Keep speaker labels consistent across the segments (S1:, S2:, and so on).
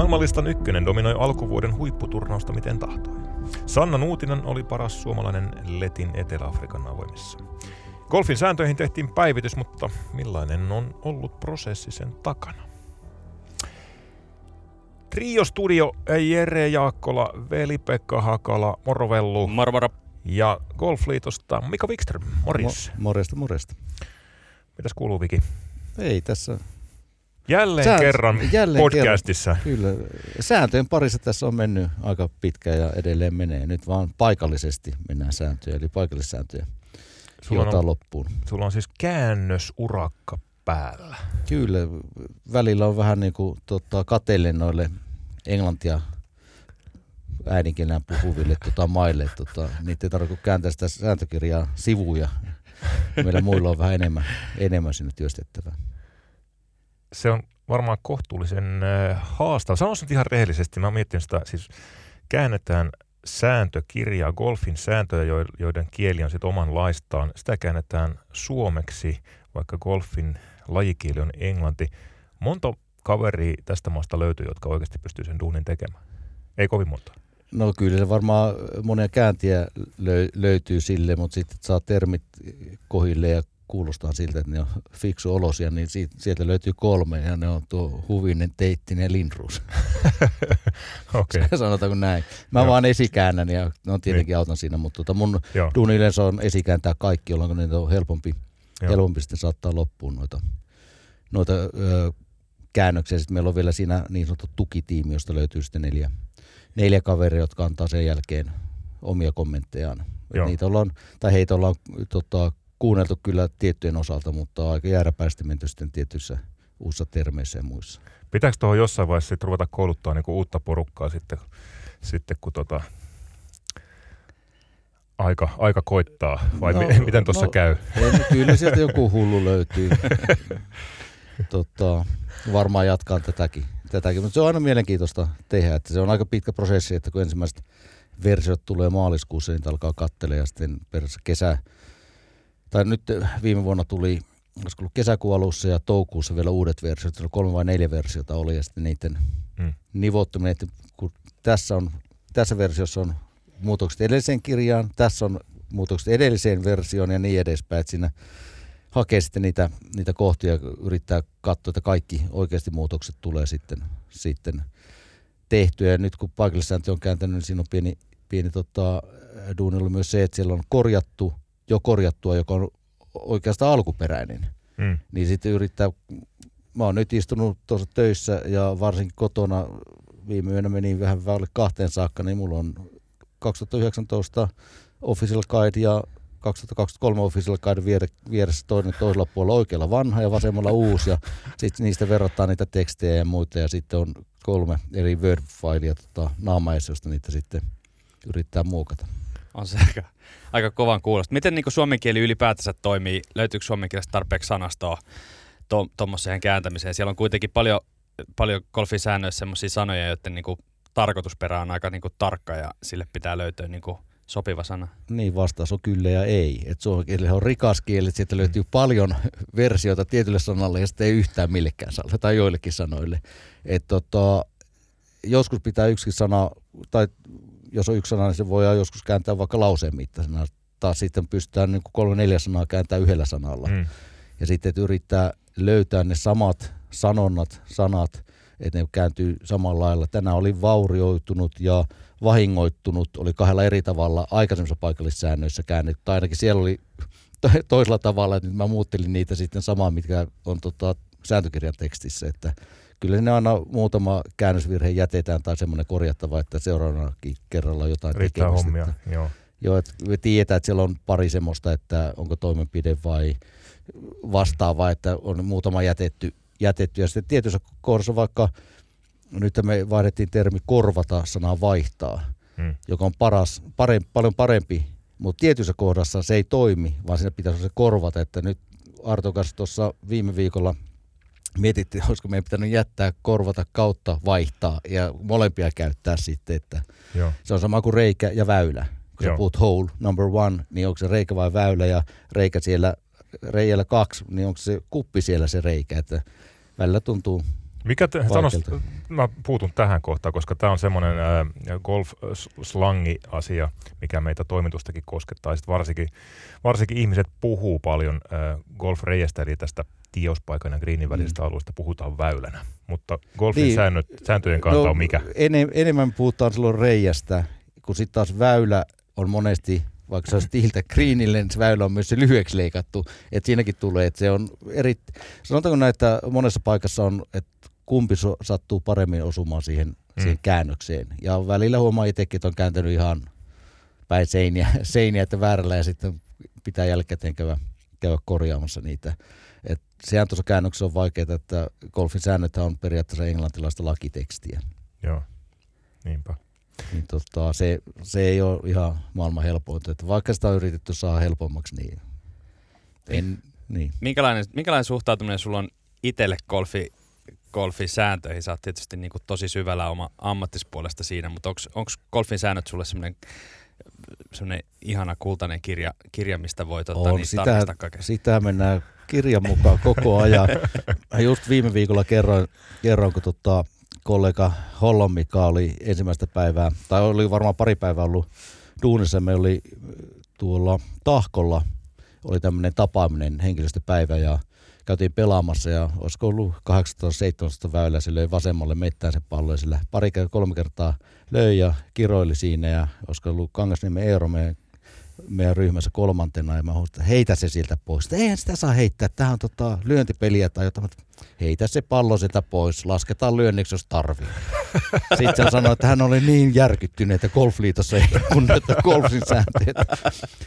S1: Maailmanlistan ykkönen dominoi alkuvuoden huipputurnausta miten tahtoi. Sanna Nuutinen oli paras suomalainen Letin Etelä-Afrikan avoimissa. Golfin sääntöihin tehtiin päivitys, mutta millainen on ollut prosessi sen takana? Trio Studio, Jere Jaakkola, Veli-Pekka Hakala, Morovellu
S2: Moro moro.
S1: ja Golfliitosta Mika Wikström. Morjes.
S3: Mo- morjesta, morjesta.
S1: Mitäs kuuluu Viki?
S3: Ei tässä,
S1: Jälleen
S3: Sä-
S1: kerran
S3: jälleen
S1: podcastissa.
S3: kyllä. Sääntöjen parissa tässä on mennyt aika pitkään ja edelleen menee. Nyt vaan paikallisesti mennään sääntöjä, eli paikallissääntöjä
S1: Sulla on,
S3: loppuun.
S1: sulla on siis käännösurakka päällä.
S3: Kyllä, välillä on vähän niin kuin tota, kateille noille englantia äidinkielenä puhuville tota, maille. Tota, niitä ei tarvitse kääntää sitä sääntökirjaa sivuja. Meillä muilla on vähän enemmän, enemmän sinne työstettävää.
S1: Se on varmaan kohtuullisen äh, haastava. Sanoisin nyt ihan rehellisesti, mä mietin sitä, siis käännetään sääntökirjaa, golfin sääntöjä, jo- joiden kieli on sitten omanlaistaan. Sitä käännetään suomeksi, vaikka golfin lajikieli on englanti. Monta kaveria tästä maasta löytyy, jotka oikeasti pystyy sen duunin tekemään. Ei kovin monta.
S3: No kyllä se varmaan monia kääntiä löy- löytyy sille, mutta sitten saa termit kohille ja kuulostaa siltä, että ne on fiksu olosia, niin siitä, sieltä löytyy kolme ja ne on tuo Huvinen, Teittinen ja Lindruus.
S1: Okei, okay.
S3: Sanotaanko näin. Mä
S1: Joo.
S3: vaan esikäännän ja no tietenkin autan siinä, mutta tota mun
S1: joo.
S3: duuni yleensä on esikääntää kaikki, jolloin niitä on helpompi,
S1: Joo.
S3: helpompi sitten saattaa loppuun noita, noita ö, käännöksiä. Sitten meillä on vielä siinä niin sanottu tukitiimi, josta löytyy sitten neljä, neljä kaveria, jotka antaa sen jälkeen omia kommenttejaan. Niitä ollaan, tai heitä ollaan tota, kuunneltu kyllä tiettyjen osalta, mutta aika jääräpäisesti menty sitten tietyissä uusissa termeissä ja muissa.
S1: Pitääkö tuohon jossain vaiheessa sit ruveta kouluttaa niinku uutta porukkaa sitten, sitten kun tota, aika, aika koittaa? Vai no,
S3: No,
S1: miten tuossa
S3: no,
S1: käy?
S3: Ei, no kyllä sieltä joku hullu löytyy. tota, varmaan jatkaa tätäkin, tätäkin. Mutta se on aina mielenkiintoista tehdä. Että se on aika pitkä prosessi, että kun ensimmäiset versiot tulee maaliskuussa, niin alkaa katsella ja sitten kesä, tai nyt viime vuonna tuli, olisiko ollut kesäkuun alussa ja toukokuussa vielä uudet versiot, Siellä kolme vai neljä versiota oli ja sitten niiden
S1: Mm.
S3: nivottuminen, että kun tässä, on, tässä versiossa on muutokset edelliseen kirjaan, tässä on muutokset edelliseen versioon ja niin edespäin, että siinä hakee sitten niitä, niitä kohtia yrittää katsoa, että kaikki oikeasti muutokset tulee sitten, sitten tehtyä. Ja nyt kun paikallissääntö on kääntänyt, niin siinä on pieni, pieni tota, duuni ollut myös se, että siellä on korjattu, jo korjattua, joka on oikeastaan alkuperäinen
S1: Mm.
S3: niin sitten yrittää, mä oon nyt istunut tuossa töissä ja varsinkin kotona viime yönä meni vähän alle kahteen saakka, niin mulla on 2019 Official Guide ja 2023 Official Guide viere, vieressä toinen toisella puolella oikealla vanha ja vasemmalla uusi ja sitten niistä verrataan niitä tekstejä ja muita ja sitten on kolme eri Word-failia tota, naamaessa, josta niitä sitten yrittää muokata.
S2: On se aika, aika kovan kuulosta. Miten niin suomen kieli ylipäätänsä toimii? Löytyykö suomen kielestä tarpeeksi sanastoa tuommoiseen kääntämiseen? Siellä on kuitenkin paljon, paljon golfin säännöissä sellaisia sanoja, joiden niin tarkoitusperä on aika niin tarkka ja sille pitää löytyä niin sopiva sana.
S3: Niin vastaus on kyllä ja ei. Et suomen kieli on rikas kieli, että sieltä löytyy paljon versioita tietylle sanalle ja sitten ei yhtään millekään sanalle tai joillekin sanoille. Et tota, joskus pitää yksi sana, tai jos on yksi sana, niin se voi joskus kääntää vaikka lauseen mittaisena. Taas sitten pystytään niin kolme neljä sanaa kääntämään yhdellä sanalla.
S1: Mm.
S3: Ja sitten että yrittää löytää ne samat sanonnat, sanat, että ne kääntyy samalla lailla. Tänään oli vaurioitunut ja vahingoittunut, oli kahdella eri tavalla aikaisemmissa paikallissäännöissä käännetty. Tai ainakin siellä oli to- toisella tavalla, että nyt mä muuttelin niitä sitten samaa, mitkä on tota, sääntökirjan tekstissä. Että kyllä sinne aina muutama käännösvirhe jätetään tai semmoinen korjattava, että seuraavallakin kerralla on jotain
S1: Riittää
S3: tekemistä.
S1: hommia,
S3: Että-
S1: joo.
S3: Joo, että me tiedetään, että siellä on pari semmoista, että onko toimenpide vai vastaava, että on muutama jätetty, jätetty. Ja sitten tietyssä kohdassa vaikka, nyt me vaihdettiin termi korvata sanaa vaihtaa,
S1: Mm.
S3: joka on paras, parempi, paljon parempi, mutta tietyssä kohdassa se ei toimi, vaan siinä pitäisi olla se korvata, että nyt Arto kanssa tuossa viime viikolla mietittiin, olisiko meidän pitänyt jättää, korvata kautta, vaihtaa ja molempia käyttää sitten, että
S1: Joo.
S3: se on sama kuin reikä ja väylä. Kun
S1: Joo.
S3: sä puhut hole number one, niin onko se reikä vai väylä ja reikä siellä reijällä kaksi, niin onko se kuppi siellä se reikä. Että välillä tuntuu
S1: Mikä te, sanos, mä puutun tähän kohtaan, koska tämä on semmoinen äh, golf-slangi-asia, mikä meitä toimitustakin koskettaa. Sitten varsinkin, varsinkin ihmiset puhuu paljon äh, golf-reiästä, eli tästä tiauspaikan ja greenin välisestä mm. alueesta puhutaan väylänä. Mutta golfin niin, säännöt, sääntöjen kanta no, on mikä?
S3: Enem, enemmän puhutaan silloin reiästä, kun sitten taas väylä on monesti vaikka se olisi tiiltä greenille, niin se väylä on myös se lyhyeksi leikattu. Että siinäkin tulee, että se on eri... Sanotaanko näin, että monessa paikassa on, että kumpi so, sattuu paremmin osumaan siihen, mm. siihen käännökseen. Ja välillä huomaa itsekin, että on kääntänyt ihan päin seiniä, seiniä että väärällä ja sitten pitää jälkikäteen käydä, käydä korjaamassa niitä. Et sehän tuossa käännöksessä on vaikeaa, että golfin säännöt on periaatteessa englantilaista lakitekstiä.
S1: Joo, niinpä.
S3: Niin tota, se, se ei ole ihan maailman helpointa. Että vaikka sitä on yritetty saada helpommaksi, niin en, niin.
S2: Minkälainen, minkälainen suhtautuminen sulla on itselle golfi, golfin sääntöihin? Sä oot tietysti niin kuin tosi syvällä oma ammattispuolesta siinä, mutta onko golfin säännöt sulle semmoinen semmoinen ihana kultainen kirja, kirja mistä voit ottaa
S3: on,
S2: niistä
S3: sitä, sitä mennään kirjan mukaan koko ajan. Just viime viikolla kerroin, kerroin kun tota, kollega Hollon Mika oli ensimmäistä päivää, tai oli varmaan pari päivää ollut duunissa. Me oli tuolla Tahkolla, oli tämmöinen tapaaminen henkilöstöpäivä ja käytiin pelaamassa ja olisiko ollut 18-17 väylä, se löi vasemmalle mettään se pallo ja sillä pari kolme kertaa löi ja kiroili siinä ja olisiko ollut Kangasniemen Eero, meidän meidän ryhmässä kolmantena ja mä huusin, että heitä se sieltä pois. Että eihän sitä saa heittää, tähän on tota lyöntipeliä tai jotain. Heitä se pallo sieltä pois, lasketaan lyönniksi, jos tarvii. Sitten hän sanoi, että hän oli niin järkyttynyt, että golfliitossa ei kunnioita golfin sääntöjä.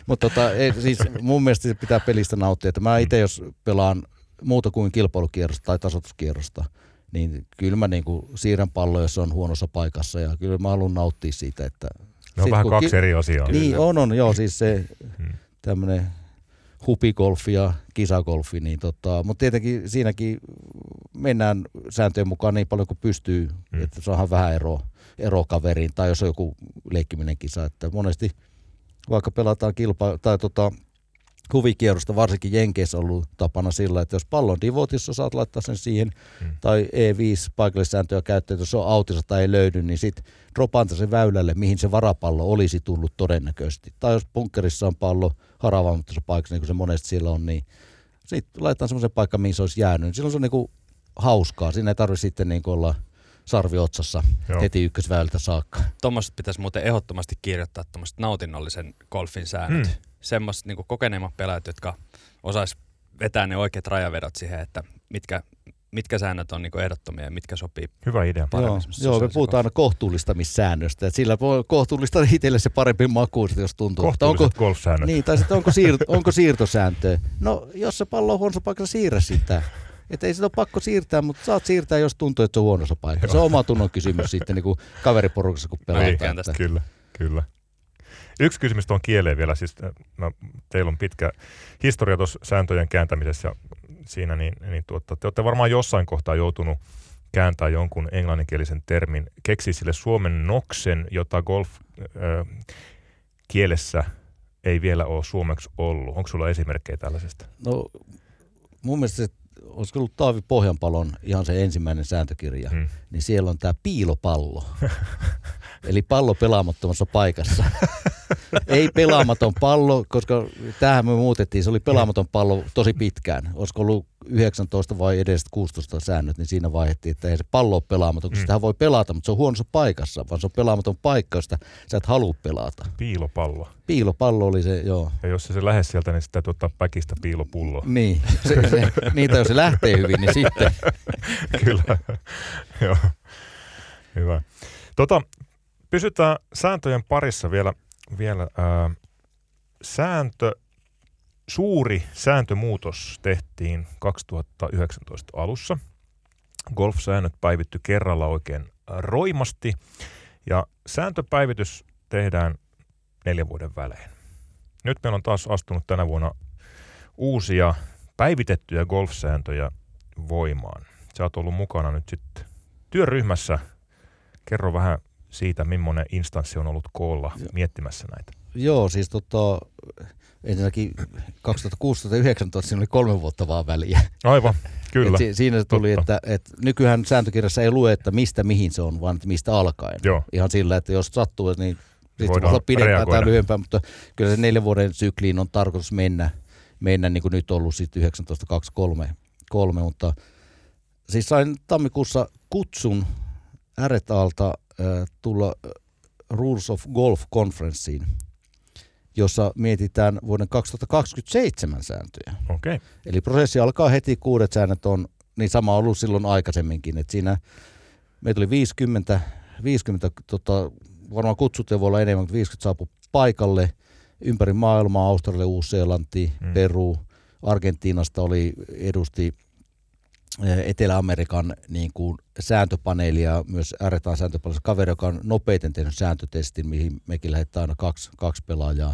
S3: Mutta tota, siis mun mielestä se pitää pelistä nauttia. Että mä itse jos pelaan muuta kuin kilpailukierrosta tai tasoituskierrosta, niin kyllä mä niin kuin siirrän pallo, jos on huonossa paikassa ja kyllä mä haluan nauttia siitä, että
S1: ne on vähän kaksi ki- eri asiaa.
S3: Niin on, on, joo, siis se hmm. tämmöinen hupigolfi ja kisagolfi, niin tota, mutta tietenkin siinäkin mennään sääntöjen mukaan niin paljon kuin pystyy, hmm. että saadaan vähän eroa, ero kaveriin, tai jos on joku leikkiminen kisa, että monesti vaikka pelataan kilpa, tai tota, huvikierrosta, varsinkin Jenkeissä ollut tapana sillä, että jos pallon divotissa saat laittaa sen siihen, hmm. tai E5 paikallissääntöä käyttää, jos se on autissa tai ei löydy, niin sitten dropanta se väylälle, mihin se varapallo olisi tullut todennäköisesti. Tai jos punkkerissa on pallo haravaamassa paikassa, niin kuin se monesti siellä on, niin sitten laitetaan semmoisen paikan, mihin se olisi jäänyt. Silloin se on niin kuin hauskaa. Siinä ei tarvitse sitten niin kuin olla sarvi otsassa Joo. heti ykkösväyltä saakka.
S2: Tuommoiset pitäisi muuten ehdottomasti kirjoittaa tuommoiset nautinnollisen golfin säännöt. Hmm semmoiset niin kokeneimmat pelaajat, jotka osais vetää ne oikeat rajavedot siihen, että mitkä, mitkä säännöt on niin ehdottomia ja mitkä sopii
S1: Hyvä idea.
S3: Joo, joo me puhutaan aina kohtuullistamissäännöstä. Että sillä voi kohtuullistaa itselle se parempi maku, jos tuntuu.
S1: onko, golfsäännöt.
S3: Niin, tai sitten onko, siir- onko siirtosääntö? No, jos se pallo on huonossa paikassa, siirrä sitä. Että ei sitä ole pakko siirtää, mutta saat siirtää, jos tuntuu, että se on huonossa paikassa. Se on oma tunnon kysymys sitten niin kuin kaveriporukassa, kun pelataan.
S1: Niin, kyllä, kyllä. Yksi kysymys tuon kieleen vielä, siis no, teillä on pitkä historia tuossa sääntöjen kääntämisessä siinä, niin, niin tuota, te olette varmaan jossain kohtaa joutunut kääntää jonkun englanninkielisen termin, keksi sille suomen noksen, jota golf äh, kielessä ei vielä ole suomeksi ollut. Onko sulla esimerkkejä tällaisesta?
S3: No mun mielestä se olisiko ollut Taavi Pohjanpalon ihan se ensimmäinen sääntökirja, hmm. niin siellä on tämä piilopallo. Eli pallo pelaamattomassa paikassa. Ei pelaamaton pallo, koska tähän me muutettiin, se oli pelaamaton pallo tosi pitkään. Olisiko ollut 19 vai edes 16 säännöt, niin siinä vaihdettiin, että ei se pallo ole pelaamaton, koska mm. sitä voi pelata, mutta se on huonossa paikassa, vaan se on pelaamaton paikka, josta sä et halua pelata.
S1: Piilopallo.
S3: Piilopallo oli se, joo.
S1: Ja jos se, lähde sieltä, niin sitä ottaa päkistä piilopullo.
S3: Niin, se, se, niitä jos se lähtee hyvin, niin sitten.
S1: Kyllä, joo. Hyvä. Tota, pysytään sääntöjen parissa vielä. vielä ää, sääntö Suuri sääntömuutos tehtiin 2019 alussa. Golf-säännöt päivitty kerralla oikein roimasti ja sääntöpäivitys tehdään neljän vuoden välein. Nyt meillä on taas astunut tänä vuonna uusia päivitettyjä golfsääntöjä voimaan. Sä oot ollut mukana nyt sitten työryhmässä. Kerro vähän siitä, millainen instanssi on ollut koolla miettimässä näitä.
S3: Joo, siis tota, ensinnäkin 2016-2019 siinä oli kolme vuotta vaan väliä.
S1: Aivan, kyllä.
S3: Et si- siinä se tuli,
S1: Totta.
S3: että, että nykyään sääntökirjassa ei lue, että mistä mihin se on, vaan että mistä alkaen.
S1: Joo.
S3: Ihan sillä, että jos sattuu, niin sitten voi olla pidempään
S1: reagoida.
S3: tai lyhyempään, mutta kyllä se neljän vuoden sykliin on tarkoitus mennä, mennä niin kuin nyt ollut sitten 1923, kolme, mutta siis sain tammikuussa kutsun Äretaalta äh, tulla äh, Rules of Golf Conferenceen, jossa mietitään vuoden 2027 sääntöjä.
S1: Okei. Okay.
S3: Eli prosessi alkaa heti, kuudet säännöt on, niin sama ollut silloin aikaisemminkin, että siinä meitä oli 50, 50 tota, varmaan kutsuttuja voi olla enemmän, mutta 50 saapui paikalle ympäri maailmaa, Australia, Uusi-Seelanti,
S1: Mm.
S3: Peru, Argentiinasta oli edusti Etelä-Amerikan niin kuin sääntöpaneelia, myös ääretään sääntöpaneelissa kaveri, joka on nopeiten tehnyt sääntötestin, mihin mekin lähdetään aina kaksi, kaksi pelaajaa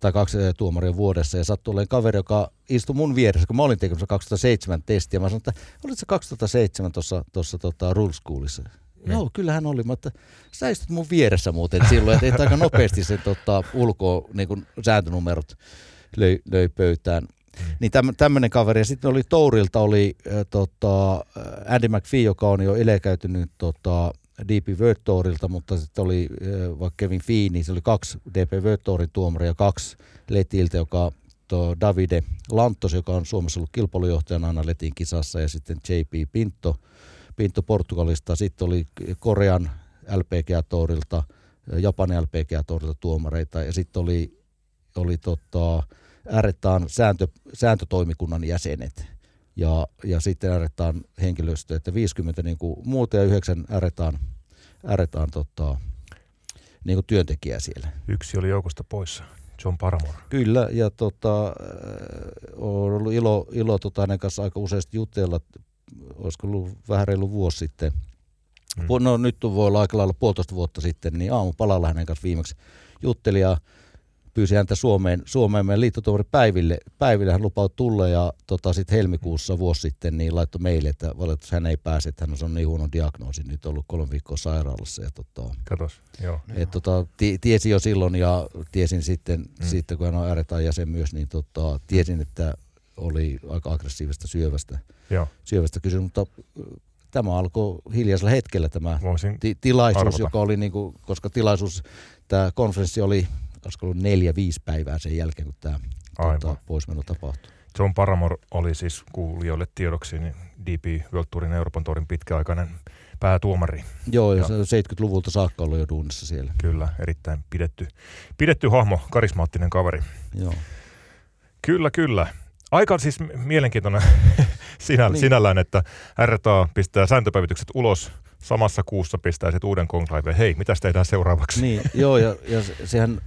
S3: tai kaksi tuomaria vuodessa, ja sattui olemaan kaveri, joka istui mun vieressä, kun mä olin tekemässä 2007 testiä. Mä sanoin, että olit sä 2007 tuossa, tuossa tota, Rule Schoolissa?
S1: Mm.
S3: Joo, kyllähän oli, mutta sä istut mun vieressä muuten silloin, että et aika nopeasti sen tota, ulkoa niin kun sääntönumerot löi, löi pöytään.
S1: Mm.
S3: Niin täm, tämmöinen kaveri. Ja sitten oli Tourilta oli äh, tota, äh, Andy McPhee, joka on jo eläkäytynyt tota, DP World Tourilta, mutta sitten oli äh, vaikka Kevin Fee, niin se oli kaksi DP World Tourin tuomaria, kaksi Letiltä, joka to Davide Lantos, joka on Suomessa ollut kilpailujohtajana aina Letin kisassa, ja sitten JP Pinto, Pinto Portugalista. Sitten oli Korean LPGA-tourilta, Japanin LPGA-tourilta tuomareita, ja sitten oli, oli tota, ääretään sääntö, sääntötoimikunnan jäsenet ja, ja sitten ääretään henkilöstö, että 50 niin kuin muuta ja 9 ääretään, ääretään tota, niin kuin työntekijää siellä.
S1: Yksi oli joukosta poissa. John Paramore.
S3: Kyllä, ja tota, on ollut ilo, ilo tota, hänen kanssa aika useasti jutella, olisiko ollut vähän reilu vuosi sitten.
S1: Mm.
S3: Mm. No nyt voi olla aika lailla puolitoista vuotta sitten, niin aamupalalla hänen kanssa viimeksi jutteli ja pyysi häntä Suomeen, Suomeen meidän liittotuomaripäiville. Päiville hän lupautui tulla ja tota, sitten helmikuussa vuosi sitten niin laittoi meille, että valitettavasti hän ei pääse, että hän on niin huono diagnoosi, nyt ollut kolme viikkoa sairaalassa. Ja, tota,
S1: Katos, joo.
S3: et, tota, ti- tiesin jo silloin ja tiesin sitten,
S1: Mm.
S3: sitten kun hän on ääretään jäsen myös, niin tota, tiesin, että oli aika aggressiivista syövästä,
S1: Joo,
S3: syövästä kysymys, mutta tämä alkoi hiljaisella hetkellä tämä
S1: voisin.
S3: ti- tilaisuus,
S1: Arvata.
S3: joka oli, niin kuin, koska tilaisuus, tämä konferenssi oli, olisiko ollut neljä, viisi päivää sen jälkeen, kun tämä tota, poismeno tapahtui.
S1: John Paramore oli siis kuulijoille tiedoksi niin DP World Tourin Euroopan Tourin pitkäaikainen päätuomari.
S3: Joo, ja on 70-luvulta saakka ollut jo duunissa siellä.
S1: Kyllä, erittäin pidetty, pidetty hahmo, karismaattinen kaveri.
S3: Joo.
S1: Kyllä, kyllä. Aika siis mielenkiintoinen sinä,
S3: Niin.
S1: sinällään, että RTA pistää sääntöpäivitykset ulos, samassa kuussa pistää sitten uuden konklaiveen. Hei, mitä tehdään seuraavaksi?
S3: Niin, joo, ja, ja se- sehän, äh,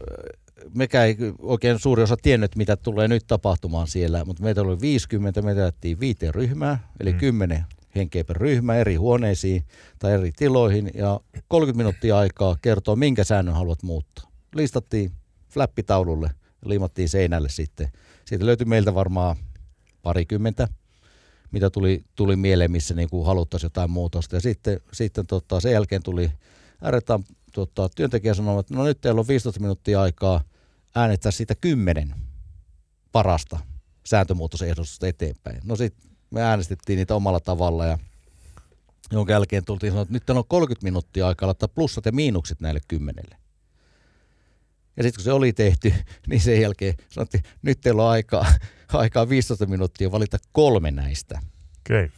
S3: mekään ei oikein suuri osa tiennyt, mitä tulee nyt tapahtumaan siellä, mutta meitä oli 50, me jaettiin viiteen ryhmää, eli
S1: Mm.
S3: mm. 10 henkeä per ryhmä eri huoneisiin tai eri tiloihin, ja 30 minuuttia aikaa kertoa, minkä säännön haluat muuttaa. Listattiin flappitaululle liimattiin seinälle sitten. Siitä löytyi meiltä varmaan parikymmentä, mitä tuli, tuli mieleen, missä niin kuin haluttaisiin jotain muutosta. Ja sitten, sitten tota, sen jälkeen tuli ääretään tota, työntekijä sanoi, että no nyt teillä on 15 minuuttia aikaa äänettää siitä kymmenen parasta sääntömuutosehdotusta eteenpäin. No sitten me äänestettiin niitä omalla tavalla ja jonka jälkeen tultiin sanoa, että nyt on 30 minuuttia aikaa laittaa plussat ja miinukset näille kymmenelle. Ja sitten kun se oli tehty, niin sen jälkeen sanottiin, että nyt teillä on aikaa, aikaa 15 minuuttia valita kolme näistä
S1: Okei.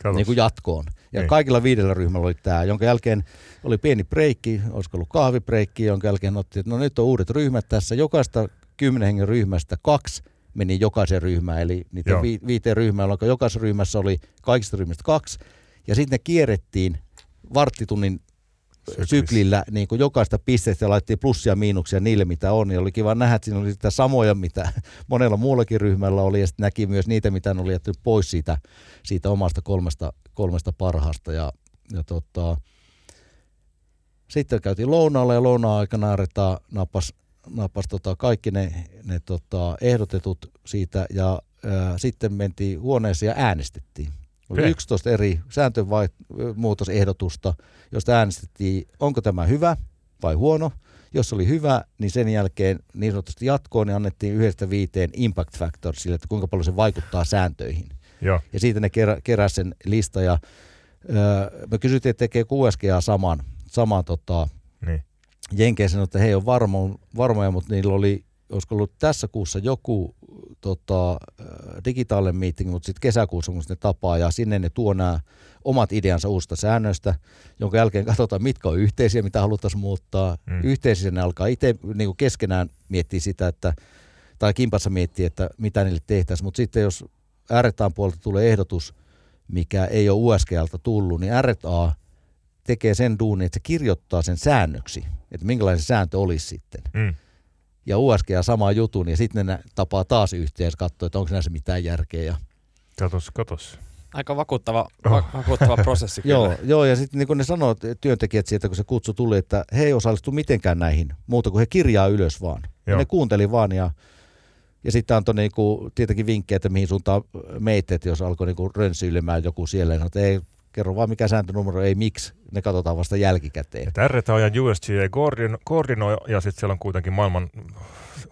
S1: Okay.
S3: niin kuin jatkoon. Ja
S1: Niin.
S3: kaikilla viidellä ryhmällä oli tämä, jonka jälkeen oli pieni breikki, olisiko ollut kahvibreikki, jonka jälkeen otti, että no nyt on uudet ryhmät tässä. Jokaista kymmenen hengen ryhmästä kaksi meni jokaisen ryhmään, eli niitä vi- viiteen ryhmään, jolloin jokaisessa ryhmässä oli kaikista ryhmistä kaksi. Ja sitten ne kierrettiin varttitunnin
S1: Syklissä.
S3: syklillä niin kuin jokaista pisteestä ja laitettiin plussia ja miinuksia niille, mitä on. Ja oli kiva nähdä, että siinä oli sitä samoja, mitä monella muullakin ryhmällä oli. Ja sitten näki myös niitä, mitä ne oli jättänyt pois siitä, siitä omasta kolmesta, kolmesta parhaasta. Ja, ja tota, sitten käytiin lounaalla ja lounaan aikana Areta napas, napas tota kaikki ne, ne tota ehdotetut siitä ja ää, sitten mentiin huoneeseen ja äänestettiin. Oli
S1: Okei.
S3: 11 eri sääntömuutosehdotusta, josta äänestettiin, onko tämä hyvä vai huono. Jos oli hyvä, niin sen jälkeen niin sanotusti jatkoon niin annettiin yhdestä viiteen impact factor sille, että kuinka paljon se vaikuttaa sääntöihin.
S1: Joo.
S3: Ja siitä ne kerä, keräsi sen lista ja öö, me kysyttiin, että tekee QSGA saman, saman tota,
S1: Niin.
S3: Jenkeen sanoi, että he ei ole varmo, varmoja, mutta niillä oli, olisiko ollut tässä kuussa joku tota, digitaalinen meeting, mutta sitten kesäkuussa kun ne tapaa ja sinne ne tuo nämä omat ideansa uusista säännöistä, jonka jälkeen katsotaan, mitkä on yhteisiä, mitä haluttaisiin muuttaa.
S1: Mm.
S3: Yhteisiä ne alkaa itse niin keskenään miettiä sitä, että, tai kimpassa miettiä, että mitä niille tehtäisiin, mutta sitten jos RTAn puolelta tulee ehdotus, mikä ei ole USGLta tullut, niin RTA tekee sen duunin, että se kirjoittaa sen säännöksi, että minkälainen sääntö olisi sitten.
S1: Mm.
S3: Ja USGA sama jutun, ja sitten ne tapaa taas yhteen ja katsoo, että onko näissä mitään järkeä. Ja
S1: Katos, katos.
S2: Aika vakuuttava,
S1: Oh.
S2: va- vakuuttava prosessi kyllä.
S3: Joo, joo, ja sitten niin kun ne sanoo työntekijät sieltä, kun se kutsu tuli, että he ei osallistu mitenkään näihin, muuta kuin he kirjaa ylös vaan. Ja
S1: Joo.
S3: ne kuunteli vaan ja, ja sitten antoi niinku, tietenkin vinkkejä, että mihin suuntaan meitä, että jos alkoi niinku rönsyilemään joku siellä, niin sanoi, että ei, kerro vaan mikä sääntönumero, ei miksi, ne katsotaan vasta jälkikäteen.
S1: Että RTA ja USGA koordino, koordinoi ja sitten siellä on kuitenkin maailman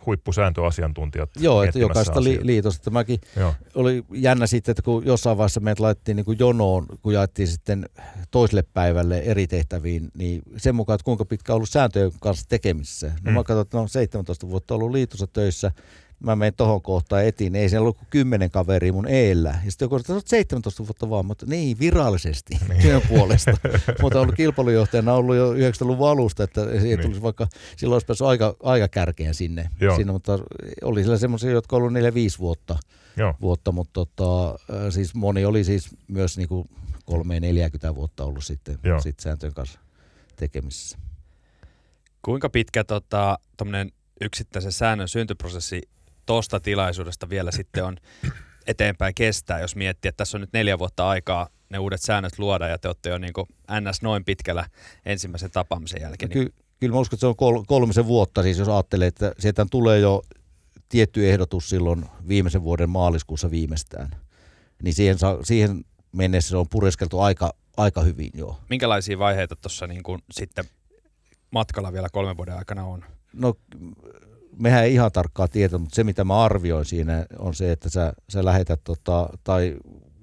S1: huippusääntöasiantuntijat
S3: Joo, että jokaista li- liitosta. että Mäkin
S1: Joo,
S3: oli jännä sitten, että kun jossain vaiheessa meidät laitettiin niin kuin jonoon, kun jaettiin sitten toiselle päivälle eri tehtäviin, niin sen mukaan, että kuinka pitkä on ollut sääntöjen kanssa tekemisissä. No
S1: Mm.
S3: mä katsoin, että no 17 vuotta ollut liitossa töissä, mä menen tohon kohtaan etiin, ei siellä ollut kuin 10 kaveria mun eellä. Ja sitten joku sanoi, että sä oot 17 vuotta vaan, mutta niin virallisesti
S1: Niin.
S3: työn puolesta. mutta ollut kilpailujohtajana ollut jo 90-luvun alusta, että siihen
S1: Niin.
S3: tulisi vaikka, silloin olisi päässyt aika, aika kärkeen sinne,
S1: Joo.
S3: sinne, mutta oli siellä semmoisia, jotka ollut 4-5 vuotta
S1: joo.
S3: vuotta, mutta tota, äh, siis moni oli siis myös niinku 3-40 vuotta ollut sitten
S1: Joo.
S3: sit sääntöjen kanssa tekemisissä.
S2: Kuinka pitkä tota, yksittäisen säännön syntyprosessi tuosta tilaisuudesta vielä sitten on eteenpäin kestää, jos miettii, että tässä on nyt neljä vuotta aikaa ne uudet säännöt luoda ja te olette jo niin kuin NS noin pitkällä ensimmäisen tapaamisen jälkeen. Niin,
S3: Ky- kyllä mä uskon, että se on kol- kolmisen vuotta, siis jos ajattelee, että sieltä tulee jo tietty ehdotus silloin viimeisen vuoden maaliskuussa viimeistään, niin siihen, sa- siihen mennessä se on pureskeltu aika, aika hyvin jo.
S2: minkälaisia vaiheita tuossa niin kuin sitten matkalla vielä kolmen vuoden aikana on?
S3: No mehän ei ihan tarkkaa tietoa, mutta se mitä mä arvioin siinä on se, että sä, sä lähetät tota, tai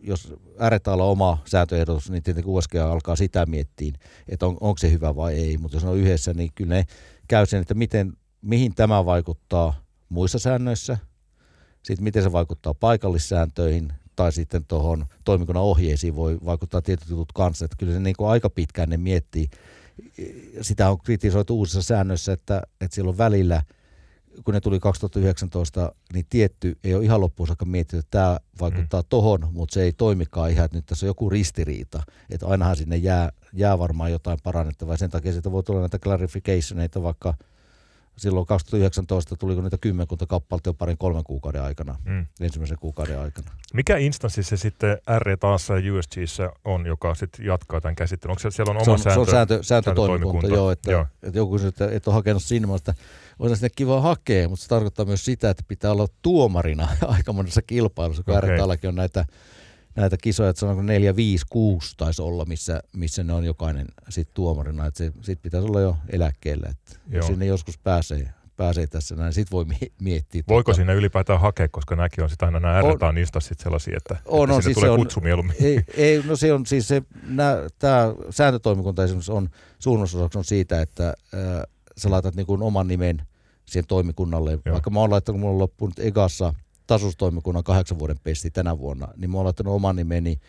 S3: jos ääretään oma sääntöehdotus, niin tietenkin USG alkaa sitä miettiä, että on, onko se hyvä vai ei. Mutta jos on yhdessä, niin kyllä ne käy sen, että miten, mihin tämä vaikuttaa muissa säännöissä, sitten miten se vaikuttaa paikallissääntöihin, tai sitten tuohon toimikunnan ohjeisiin voi vaikuttaa tietyt jutut kanssa. Että kyllä se niin kuin aika pitkään ne miettii. Sitä on kritisoitu uusissa säännöissä, että, että silloin välillä – kun ne tuli 2019, niin tietty ei ole ihan loppuun saakka mietitty, että tämä vaikuttaa mm. tohon, mutta se ei toimikaan ihan, että nyt tässä on joku ristiriita. Että ainahan sinne jää, jää varmaan jotain parannettavaa. Ja sen takia siitä voi tulla näitä clarificationeita, vaikka silloin 2019 tuliko niitä kymmenkunta kappaletta jo parin kolmen kuukauden aikana,
S1: Mm.
S3: ensimmäisen kuukauden aikana.
S1: Mikä instanssi se sitten R taassa ja USGssä on, joka sitten jatkaa tämän käsittelyn? Onko se, siellä on
S3: Se
S1: oma
S3: on, se on sääntö, sääntötoimikunta,
S1: sääntötoimikunta?
S3: joo, että,
S1: Joo.
S3: että joku kysyy, että et ole hakenut sinne, mutta on sinne kiva hakea, mutta se tarkoittaa myös sitä, että pitää olla tuomarina aika monessa kilpailussa, kun okay. on näitä, näitä kisoja, että on 4, 5, 6 taisi olla, missä, missä ne on jokainen sit tuomarina, että se, sit pitäisi olla jo eläkkeellä, että
S1: Joo.
S3: jos sinne joskus pääsee, pääsee tässä näin, sit voi mie- miettiä.
S1: Voiko
S3: tota-
S1: sinne ylipäätään hakea, koska nämäkin on sitten aina nämä
S3: On.
S1: R instanssit sellaisia, että,
S3: On,
S1: että
S3: on,
S1: sinne
S3: siis
S1: tulee
S3: on-
S1: kutsu mieluummin.
S3: Ei, ei, no se on siis se, tämä sääntötoimikunta esimerkiksi on suunnitelmaksi on siitä, että ää, sä laitat niin kuin oman nimen siihen toimikunnalle.
S1: Joo.
S3: Vaikka mä oon laittanut, mulla on loppunut Egassa tasustoimikunnan kahdeksan vuoden pesti tänä vuonna, niin mä oon laittanut oman nimeni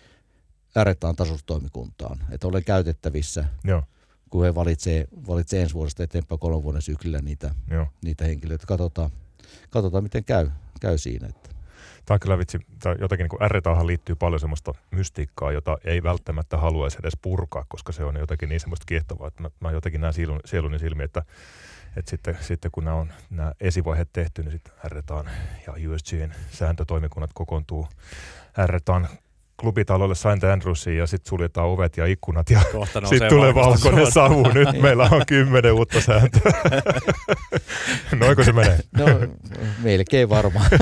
S3: ääretään tasustoimikuntaan. Että olen käytettävissä,
S1: Joo,
S3: kun he valitsee, valitsee ensi vuodesta eteenpäin kolmen vuoden syklillä niitä,
S1: joo.
S3: niitä henkilöitä. Katsotaan, katsotaan miten käy, käy siinä. Että.
S1: Tämä on kyllä vitsi, tai jotenkin niin kuin R-taahan liittyy paljon semmoista mystiikkaa, jota ei välttämättä haluaisi edes purkaa, koska se on jotenkin niin semmoista kiehtovaa, että mä, mä jotenkin näen sielun, sieluni silmiin, että, että sitten, sitten kun nämä on nämä esivaiheet tehty, niin sitten R-taan ja USGn sääntötoimikunnat kokoontuu R-taan klubitalolle St. Andrewsiin ja sitten suljetaan ovet ja ikkunat ja sitten tulee valkoinen savu. Nyt meillä on kymmenen uutta sääntöä. Noinko se menee?
S3: No, melkein varmaan.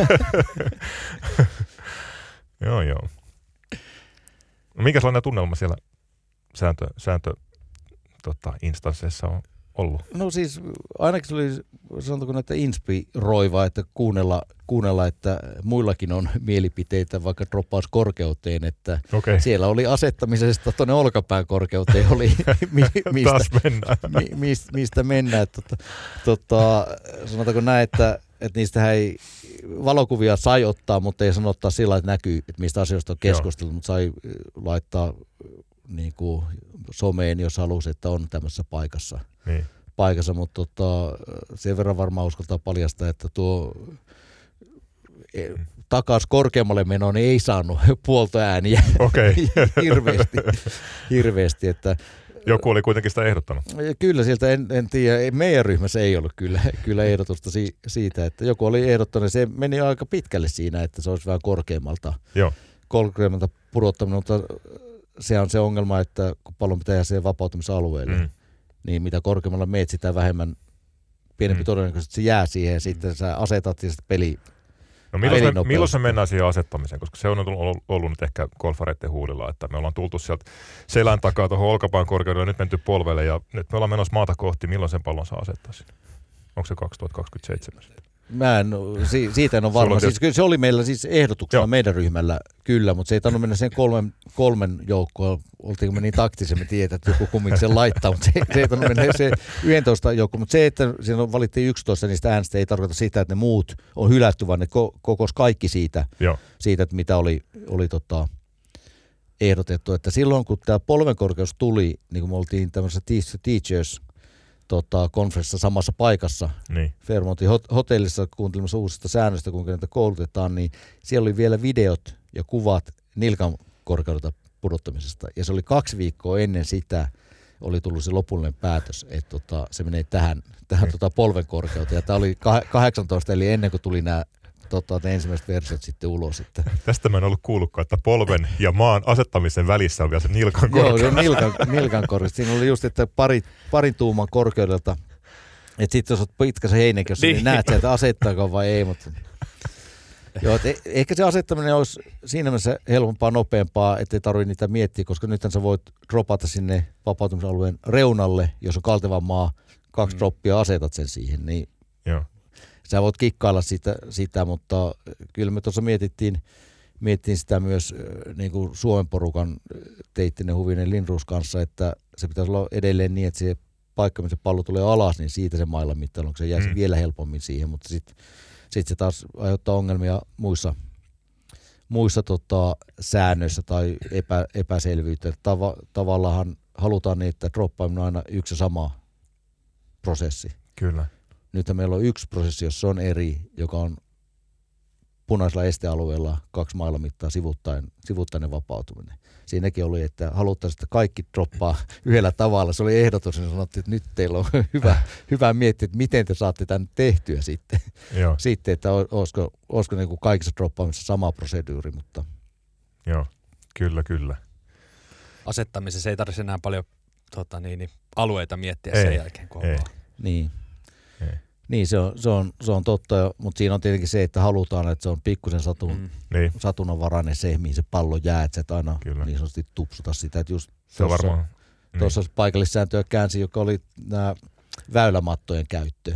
S1: Joo, joo. No, minkälainen tunnelma siellä sääntö, sääntö tota, instansseissa on, ollut?
S3: No siis ainakin se oli, sanotaanko näitä inspiroiva, että kuunnella, kuunnella, että muillakin on mielipiteitä vaikka droppauskorkeuteen, että
S1: Okei.
S3: siellä oli asettamisesta tuonne olkapään korkeuteen oli, mi, mistä,
S1: Taas mennään.
S3: mi, mistä, mistä mennään. Tota, tota, sanotaanko näin, että, että niistä ei valokuvia sai ottaa, mutta ei sano ottaa sillä, että näkyy, että mistä asioista on keskusteltu, mutta sai äh, laittaa niin kuin someen, jos halusi, että on tämmöisessä paikassa.
S1: Niin.
S3: paikassa, mutta tota, sen verran varmaan uskaltaa paljastaa, että tuo e, takas korkeammalle meno niin ei saanut puolta ääniä
S1: Okei.
S3: hirveästi, hirveästi, että
S1: Joku oli kuitenkin sitä ehdottanut.
S3: Kyllä sieltä en, en tiedä, meidän ryhmässä ei ollut kyllä, kyllä ehdotusta si, siitä, että joku oli ehdottanut, se meni aika pitkälle siinä, että se olisi vähän korkeammalta,
S1: Joo.
S3: korkeammalta pudottaminen, mutta se on se ongelma, että kun pallon pitää jäädä siihen vapautumisalueelle,
S1: Mm.
S3: niin mitä korkeammalla meet, sitä vähemmän pienempi
S1: Mm.
S3: todennäköisesti se jää siihen ja sitten sä asetat ja sitten peli.
S1: No milloin, me, milloin se mennään siihen asettamiseen? Koska se on ollut, ollut nyt ehkä golfareiden huulilla, että me ollaan tultu sieltä selän takaa tuohon olkapään korkeudelle ja nyt menty polvelle ja nyt me ollaan menossa maata kohti. Milloin sen pallon saa asettaa sinne? Onko se 2027?
S3: Mä en, si, siitä en ole varma. Siis, kyllä se oli meillä siis ehdotuksena
S1: Joo.
S3: meidän ryhmällä kyllä, mutta se ei tainnut mennä sen kolmen, kolmen joukkoon. Oltiinko me niin taktisia, me tiedät, että joku kumminkin sen laittaa, mutta se, se ei tainnut mennä se 11 joukko. Mutta se, että siinä on- valittiin 11 niistä äänestä, ei tarkoita sitä, että ne muut on hylätty, vaan ne ko- kokos kaikki siitä,
S1: Joo.
S3: siitä, että mitä oli, oli tota, ehdotettu. Että silloin kun tämä polvenkorkeus tuli, niin kun me oltiin tämmöisessä Teachers tota, konferenssissa samassa paikassa,
S1: Niin.
S3: Fairmontin hot- hotellissa kuuntelemassa uusista säännöistä, kuinka niitä koulutetaan, niin siellä oli vielä videot ja kuvat nilkan korkeudelta pudottamisesta. Ja se oli kaksi viikkoa ennen sitä, oli tullut se lopullinen päätös, että tota, se menee tähän, tähän
S1: Mm.
S3: tota polven korkeuteen. Ja tämä oli kah- 18, eli ennen kuin tuli nämä tota, ne ensimmäiset versiot sitten ulos. Että,
S1: Tästä mä en ollut kuullutkaan, että polven ja maan asettamisen välissä on vielä se nilkan
S3: joo,
S1: korkeus.
S3: se nilkan, nilkan korkeus. Siinä oli just, että pari, parin tuuman korkeudelta, että sitten jos olet pitkä se heinäkössä, niin,
S2: Niin.
S3: näet sieltä asettaako vai ei, mutta Joo, et e- ehkä se asettaminen olisi siinä mielessä helpompaa, nopeampaa, ettei tarvitse niitä miettiä, koska nythän sä voit dropata sinne vapautumisalueen reunalle, jos on kalteva maa, kaksi
S2: mm.
S3: droppia asetat sen siihen, niin
S1: Joo.
S3: Sä voit kikkailla sitä, sitä mutta kyllä me tuossa mietittiin, mietittiin sitä myös niin kuin Suomen porukan Teittinen Huvinen Lindruus kanssa, että se pitäisi olla edelleen niin, että se paikka, missä pallo tulee alas, niin siitä se mailan mittailu, se jäisi
S1: Mm.
S3: vielä helpommin siihen, mutta sitten sit se taas aiheuttaa ongelmia muissa, muissa tota, säännöissä tai epä, epäselvyyttä. Tava, tavallaan halutaan niin, että droppaaminen on aina yksi sama prosessi
S1: Kyllä.
S3: Nyt meillä on yksi prosessi, jossa on eri, joka on punaisella estealueella kaksi mailla mittaa sivuttaen, sivuttainen vapautuminen. Siinäkin oli, että haluttaisiin, että kaikki droppaa yhdellä tavalla. Se oli ehdotus, niin sanottiin, että nyt teillä on hyvä, hyvä miettiä, että miten te saatte tämän tehtyä sitten.
S1: Joo.
S3: sitten että olisiko, olisiko niin kuin kaikissa droppaamisissa sama proseduuri, mutta
S1: Joo. Kyllä, kyllä.
S2: Asettamisessa ei tarvitse enää paljon tota, niin, niin, alueita miettiä
S1: Ei,
S2: sen jälkeen, kun on
S1: ei.
S2: vaan.
S3: niin.
S1: Ei.
S3: Niin, se on, se, on, se on totta, mutta siinä on tietenkin se, että halutaan, että se on pikkusen satun,
S2: Mm.
S1: Niin.
S3: satunnanvarainen se, mihin se pallo jää, että et aina
S1: Kyllä.
S3: niin sanotusti tupsuta sitä. Että just
S1: Se on
S3: tuossa-
S1: varmaan. Niin.
S3: Tuossa paikallissääntöä käänsi, joka oli nämä väylämattojen käyttö.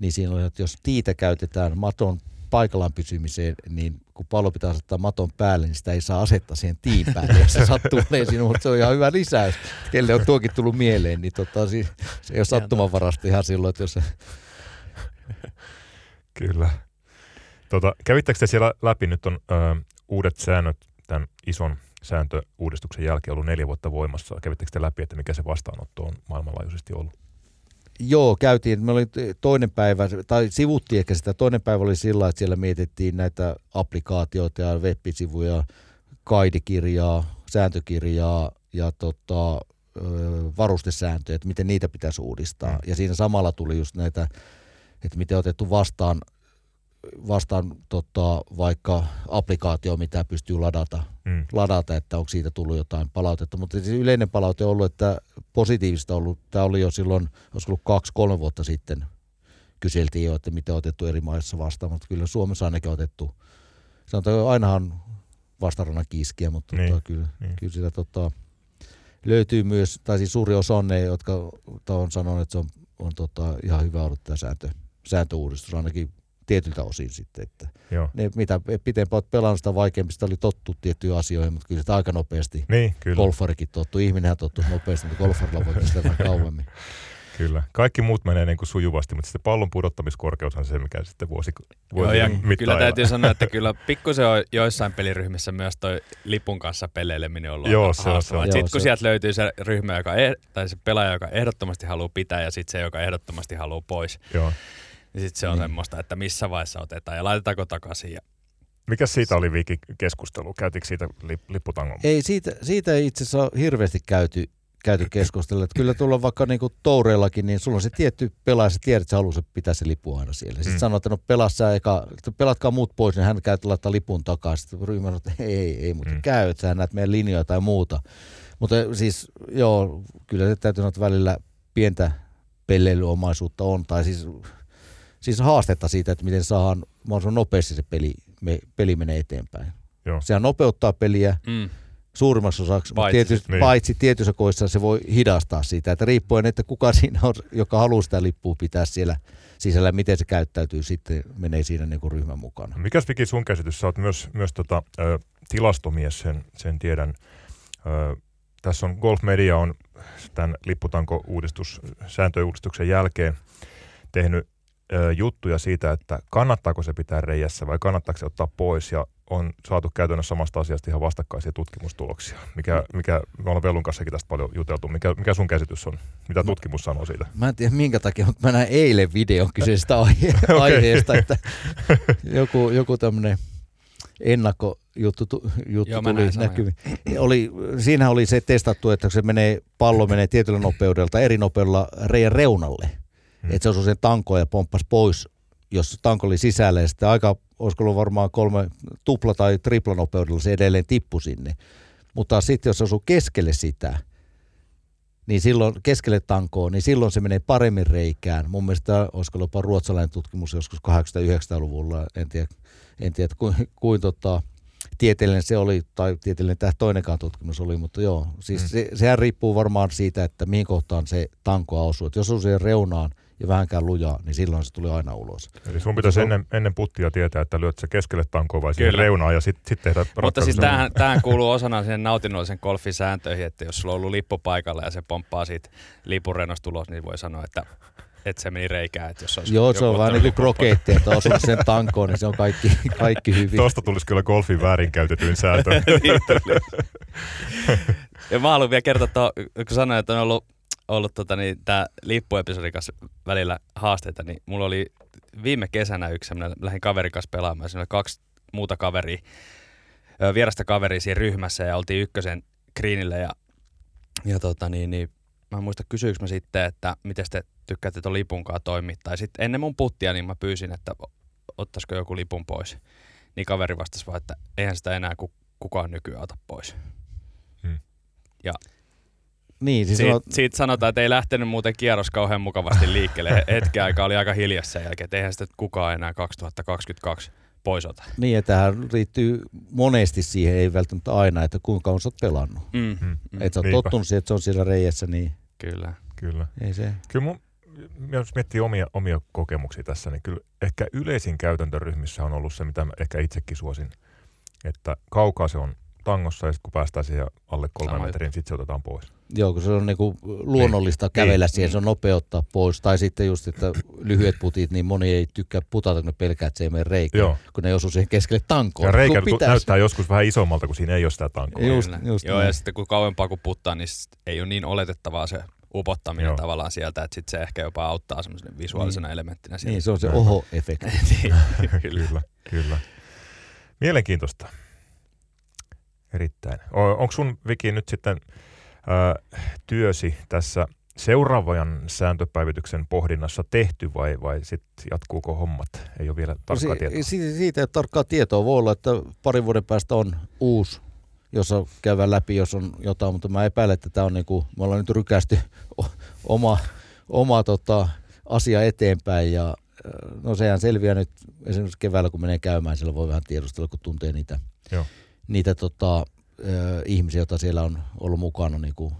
S3: Niin siinä oli, että jos tiitä käytetään maton paikallaan pysymiseen, niin kun pallo pitää asettaa maton päälle, niin sitä ei saa asettaa siihen tiin päälle, jos se sattuu sinun, mutta se on ihan hyvä lisäys. Kelle on tuokin tullut mieleen, niin tota, se ei ole sattumanvarasta ihan silloin, että jos se,
S1: Kyllä. Tota, kävittekö te siellä läpi, nyt on ö, uudet säännöt tämän ison sääntöuudistuksen jälkeen ollut neljä vuotta voimassa. Kävittekö te läpi, että mikä se vastaanotto on maailmanlaajuisesti ollut?
S3: Joo, käytiin. Me oli toinen päivä, tai sivuttiin ehkä sitä. Toinen päivä oli sillä, että siellä mietittiin näitä applikaatioita ja web-sivuja, kaidikirjaa, sääntökirjaa ja tota, varustesääntöjä, että miten niitä pitäisi uudistaa.
S1: Mm.
S3: Ja siinä samalla tuli just näitä, että miten otettu vastaan, vastaan tota, vaikka applikaatio, mitä pystyy ladata
S1: Mm.
S3: ladata, että onko siitä tullut jotain palautetta. Mutta siis yleinen palaute on ollut, että positiivista on ollut. Tämä oli jo silloin, olisiko ollut kaksi-kolme vuotta sitten, kyseltiin jo, että miten on otettu eri maissa vastaan, mutta kyllä Suomessa ainakin on otettu, sanotaan, ainahan vastarannan kiskiä, mutta
S1: Niin,
S3: tota, kyllä,
S1: niin.
S3: kyllä sitä tota, löytyy myös, tai siis suuri osa on ne, jotka on sanonut, että se on, on tota, ihan hyvä ollut tämä sääntö, sääntöuudistus, ainakin tietyltä osin sitten. Että
S1: Joo.
S3: ne, mitä pitempään olet pelannut, sitä vaikeampista oli tottu tiettyihin asioihin, mutta kyllä sitä aika nopeasti
S1: Niin, kyllä.
S3: golfarikin tottu. Ihminenhän tottu nopeasti, mutta golfarilla voi kestää vähän kauemmin.
S1: Kyllä. Kaikki muut menee niin kuin sujuvasti, mutta sitten pallon pudottamiskorkeus on se, mikä sitten vuosi,
S2: Joo,
S1: vuosi
S2: ja
S1: mittaan
S2: kyllä täytyy sanoa, että kyllä pikkusen on joissain peliryhmissä myös toi lipun kanssa peleileminen ollut
S1: Joo, se on- se on.
S3: Joo,
S2: Sitten kun
S3: se-
S2: sieltä löytyy se ryhmä, joka, eh- tai se pelaaja, joka ehdottomasti haluaa pitää ja sitten se, joka ehdottomasti haluaa pois,
S1: Joo.
S2: Niin sitten se on
S3: Niin.
S2: semmoista, että missä vaiheessa otetaan ja laitetaanko takaisin. Ja
S1: Mikä siitä oli Viiki keskustelu? Käytiinkö siitä lip- lipputangon?
S3: Ei, siitä, siitä ei itse asiassa ole hirveästi käyty, käyty keskustella. Että kyllä tuolla vaikka niinku toureillakin, niin sulla on se tietty pelaaja, sä tiedät, että sä haluat pitää se lippu aina siellä. Sitten
S1: Mm.
S3: sanoo, että no pelaa sä eka, että pelatkaa muut pois, niin hän käy laittaa lipun takaa. Sitten ryhmä sanoo, että ei, ei, mutta
S1: mm.
S3: käy, että sä näet meidän linjoja tai muuta. Mutta siis joo, kyllä se täytyy sanoa, että välillä pientä pelleilyomaisuutta on, tai siis, siis haastetta siitä, että miten saadaan mahdollisimman nopeasti se peli, me, peli menee eteenpäin.
S1: Joo.
S3: Sehän nopeuttaa peliä,
S2: mm,
S3: suurimmaksi osaksi,
S2: Paitsi
S3: tietysti,
S1: niin.
S3: paitsi tietyissä koissa se voi hidastaa sitä, että riippuen, että kuka siinä on, joka haluaa sitä lippua pitää siellä sisällä, miten se käyttäytyy, sitten menee siinä niin kuin ryhmän mukana.
S1: Mikäs Viki sun käsitys? Sä oot myös, myös tota, ö, tilastomies, sen, sen tiedän. Ö, tässä on Golf Media on tämän lipputanko-uudistus, sääntöuudistuksen jälkeen tehnyt ö, juttuja siitä, että kannattaako se pitää reijässä vai kannattaako se ottaa pois ja on saatu käytännössä samasta asiasta ihan vastakkaisia tutkimustuloksia. Mikä, mikä me ollaan Vellun kanssakin tästä paljon juteltu. Mikä, mikä sun käsitys on? Mitä tutkimus sanoo siitä?
S3: Mä en tiedä minkä takia, mutta mä näin eilen videon kyseisestä aihe- aiheesta, että joku, joku tämmöinen ennakkojuttu tu, juttu
S2: Joo,
S3: tuli näkyviin. Oli, siinä oli se testattu, että se menee, pallo menee tietyllä nopeudella tai eri nopeudella reijän reunalle.
S1: Hmm.
S3: Että se osui sen tankoon ja pomppasi pois, jos tanko oli sisällä. Ja sitten aika, olisiko ollut varmaan kolme tupla- tai triplanopeudella se edelleen tippui sinne. Mutta sitten jos se osuu keskelle sitä, niin silloin keskelle tankoon, niin silloin se menee paremmin reikään. Mun mielestä olisiko jopa ruotsalainen tutkimus joskus 800-900-luvulla, en tiedä, en tiedä kuin, kuin tota, tieteellinen se oli, tai tieteellinen tämä toinenkaan tutkimus oli, mutta joo, siis
S1: Mm.
S3: se, sehän riippuu varmaan siitä, että mihin kohtaan se tanko osuu. Että jos on siihen reunaan ja vähänkään lujaa, niin silloin se tulee aina ulos.
S1: Eli sun pitäisi ennen, ennen puttia tietää, että lyöt se keskelle tankoa vai siihen reunaan ja sitten sit tehdä
S2: Mutta siis tämähän, tämähän kuuluu osana siihen nautinnollisen golfin sääntöihin, että jos sulla on ollut lippu paikalla ja se pomppaa siitä lipurenosta ulos, niin voi sanoa, että, että se meni reikään. Että jos olisi
S3: Joo, se on vähän niin kuin
S2: lipun
S3: krokeetti, että osuu sen tankoon, niin se on kaikki, kaikki hyvin.
S1: Tuosta tulisi kyllä golfin väärinkäytetyin sääntö.
S2: Niin tuli. ja mä haluan vielä kertoa, tuo, kun sanoin, että on ollut, ollut tota, niin, tämä lippuepisodin kanssa välillä haasteita, niin mulla oli viime kesänä yksi semmoinen, lähdin kaverin kanssa pelaamaan, siinä oli kaksi muuta kaveria, vierasta kaveria siinä ryhmässä ja oltiin ykkösen greenille ja, ja tota, niin, niin, mä en muista kysyykö mä sitten, että miten te tykkäätte tuon lipunkaan toimia. Tai sitten ennen mun puttia, niin mä pyysin, että ottaisiko joku lipun pois. Niin kaveri vastasi vaan, että eihän sitä enää ku, kukaan nykyään ota pois.
S3: Niin, siis
S2: Siit,
S3: on,
S2: siitä sanotaan, että ei lähtenyt muuten kierros kauhean mukavasti liikkeelle. He- Hetken aikaa oli aika hiljassa sen jälkeen, että eihän sitä kukaan enää 2022 pois ota.
S3: niin, että tähän liittyy monesti siihen, ei välttämättä aina, että kuinka on sä oot pelannut.
S2: Mm.
S1: Mm.
S2: Mm.
S3: Että sä oot
S1: Niinpä.
S3: tottunut siihen, että se on siellä reijässä, niin
S2: Kyllä.
S1: kyllä.
S3: ei se.
S1: Kyllä mun, jos miettii omia, omia kokemuksia tässä, niin kyllä ehkä yleisin käytäntöryhmissä on ollut se, mitä mä ehkä itsekin suosin, että kaukaa se on tangossa ja sitten kun päästään siihen alle kolmen
S2: Sama
S1: metrin, sitten se otetaan pois.
S3: Joo, kun se on niinku luonnollista
S1: Niin.
S3: kävellä
S1: Niin.
S3: siihen, se on nopeuttaa pois. Tai sitten just, että lyhyet putit, niin moni ei tykkää putata, kun ne pelkää, että se ei mene reikään,
S1: Joo.
S3: kun ne osuu siihen keskelle tankoon.
S1: Ja reikä näyttää joskus vähän isommalta, kun siinä ei ole sitä tankoa.
S3: Just-
S2: Kyllä.
S3: just
S2: Joo,
S3: näin.
S2: ja sitten kun kauempaa kun puttaa, niin ei ole niin oletettavaa se upottaminen
S1: Joo.
S2: tavallaan sieltä, että sitten se ehkä jopa auttaa semmoisena visuaalisena elementtinä siellä.
S3: Niin, se on se oho-efekti.
S2: Niin,
S1: kyllä, kyllä. Mielenkiintoista. Erittäin. Onko sun Viki nyt sitten työsi tässä seuraavan sääntöpäivityksen pohdinnassa tehty vai, vai sitten jatkuuko hommat? Ei ole vielä tarkkaa
S3: No si-
S1: tietoa.
S3: si- siitä ei ole tarkkaa tietoa. Voi olla, että parin vuoden päästä on uusi, jossa käydään läpi, jos on jotain, mutta mä epäilen, että tämä on niinku, me ollaan nyt rykästy oma, oma tota, asia eteenpäin ja no sehän selviää nyt esimerkiksi keväällä, kun menee käymään, siellä voi vähän tiedustella, kun tuntee niitä,
S1: Joo.
S3: niitä tota, äh, ihmisiä, joita siellä on ollut mukana niin kuin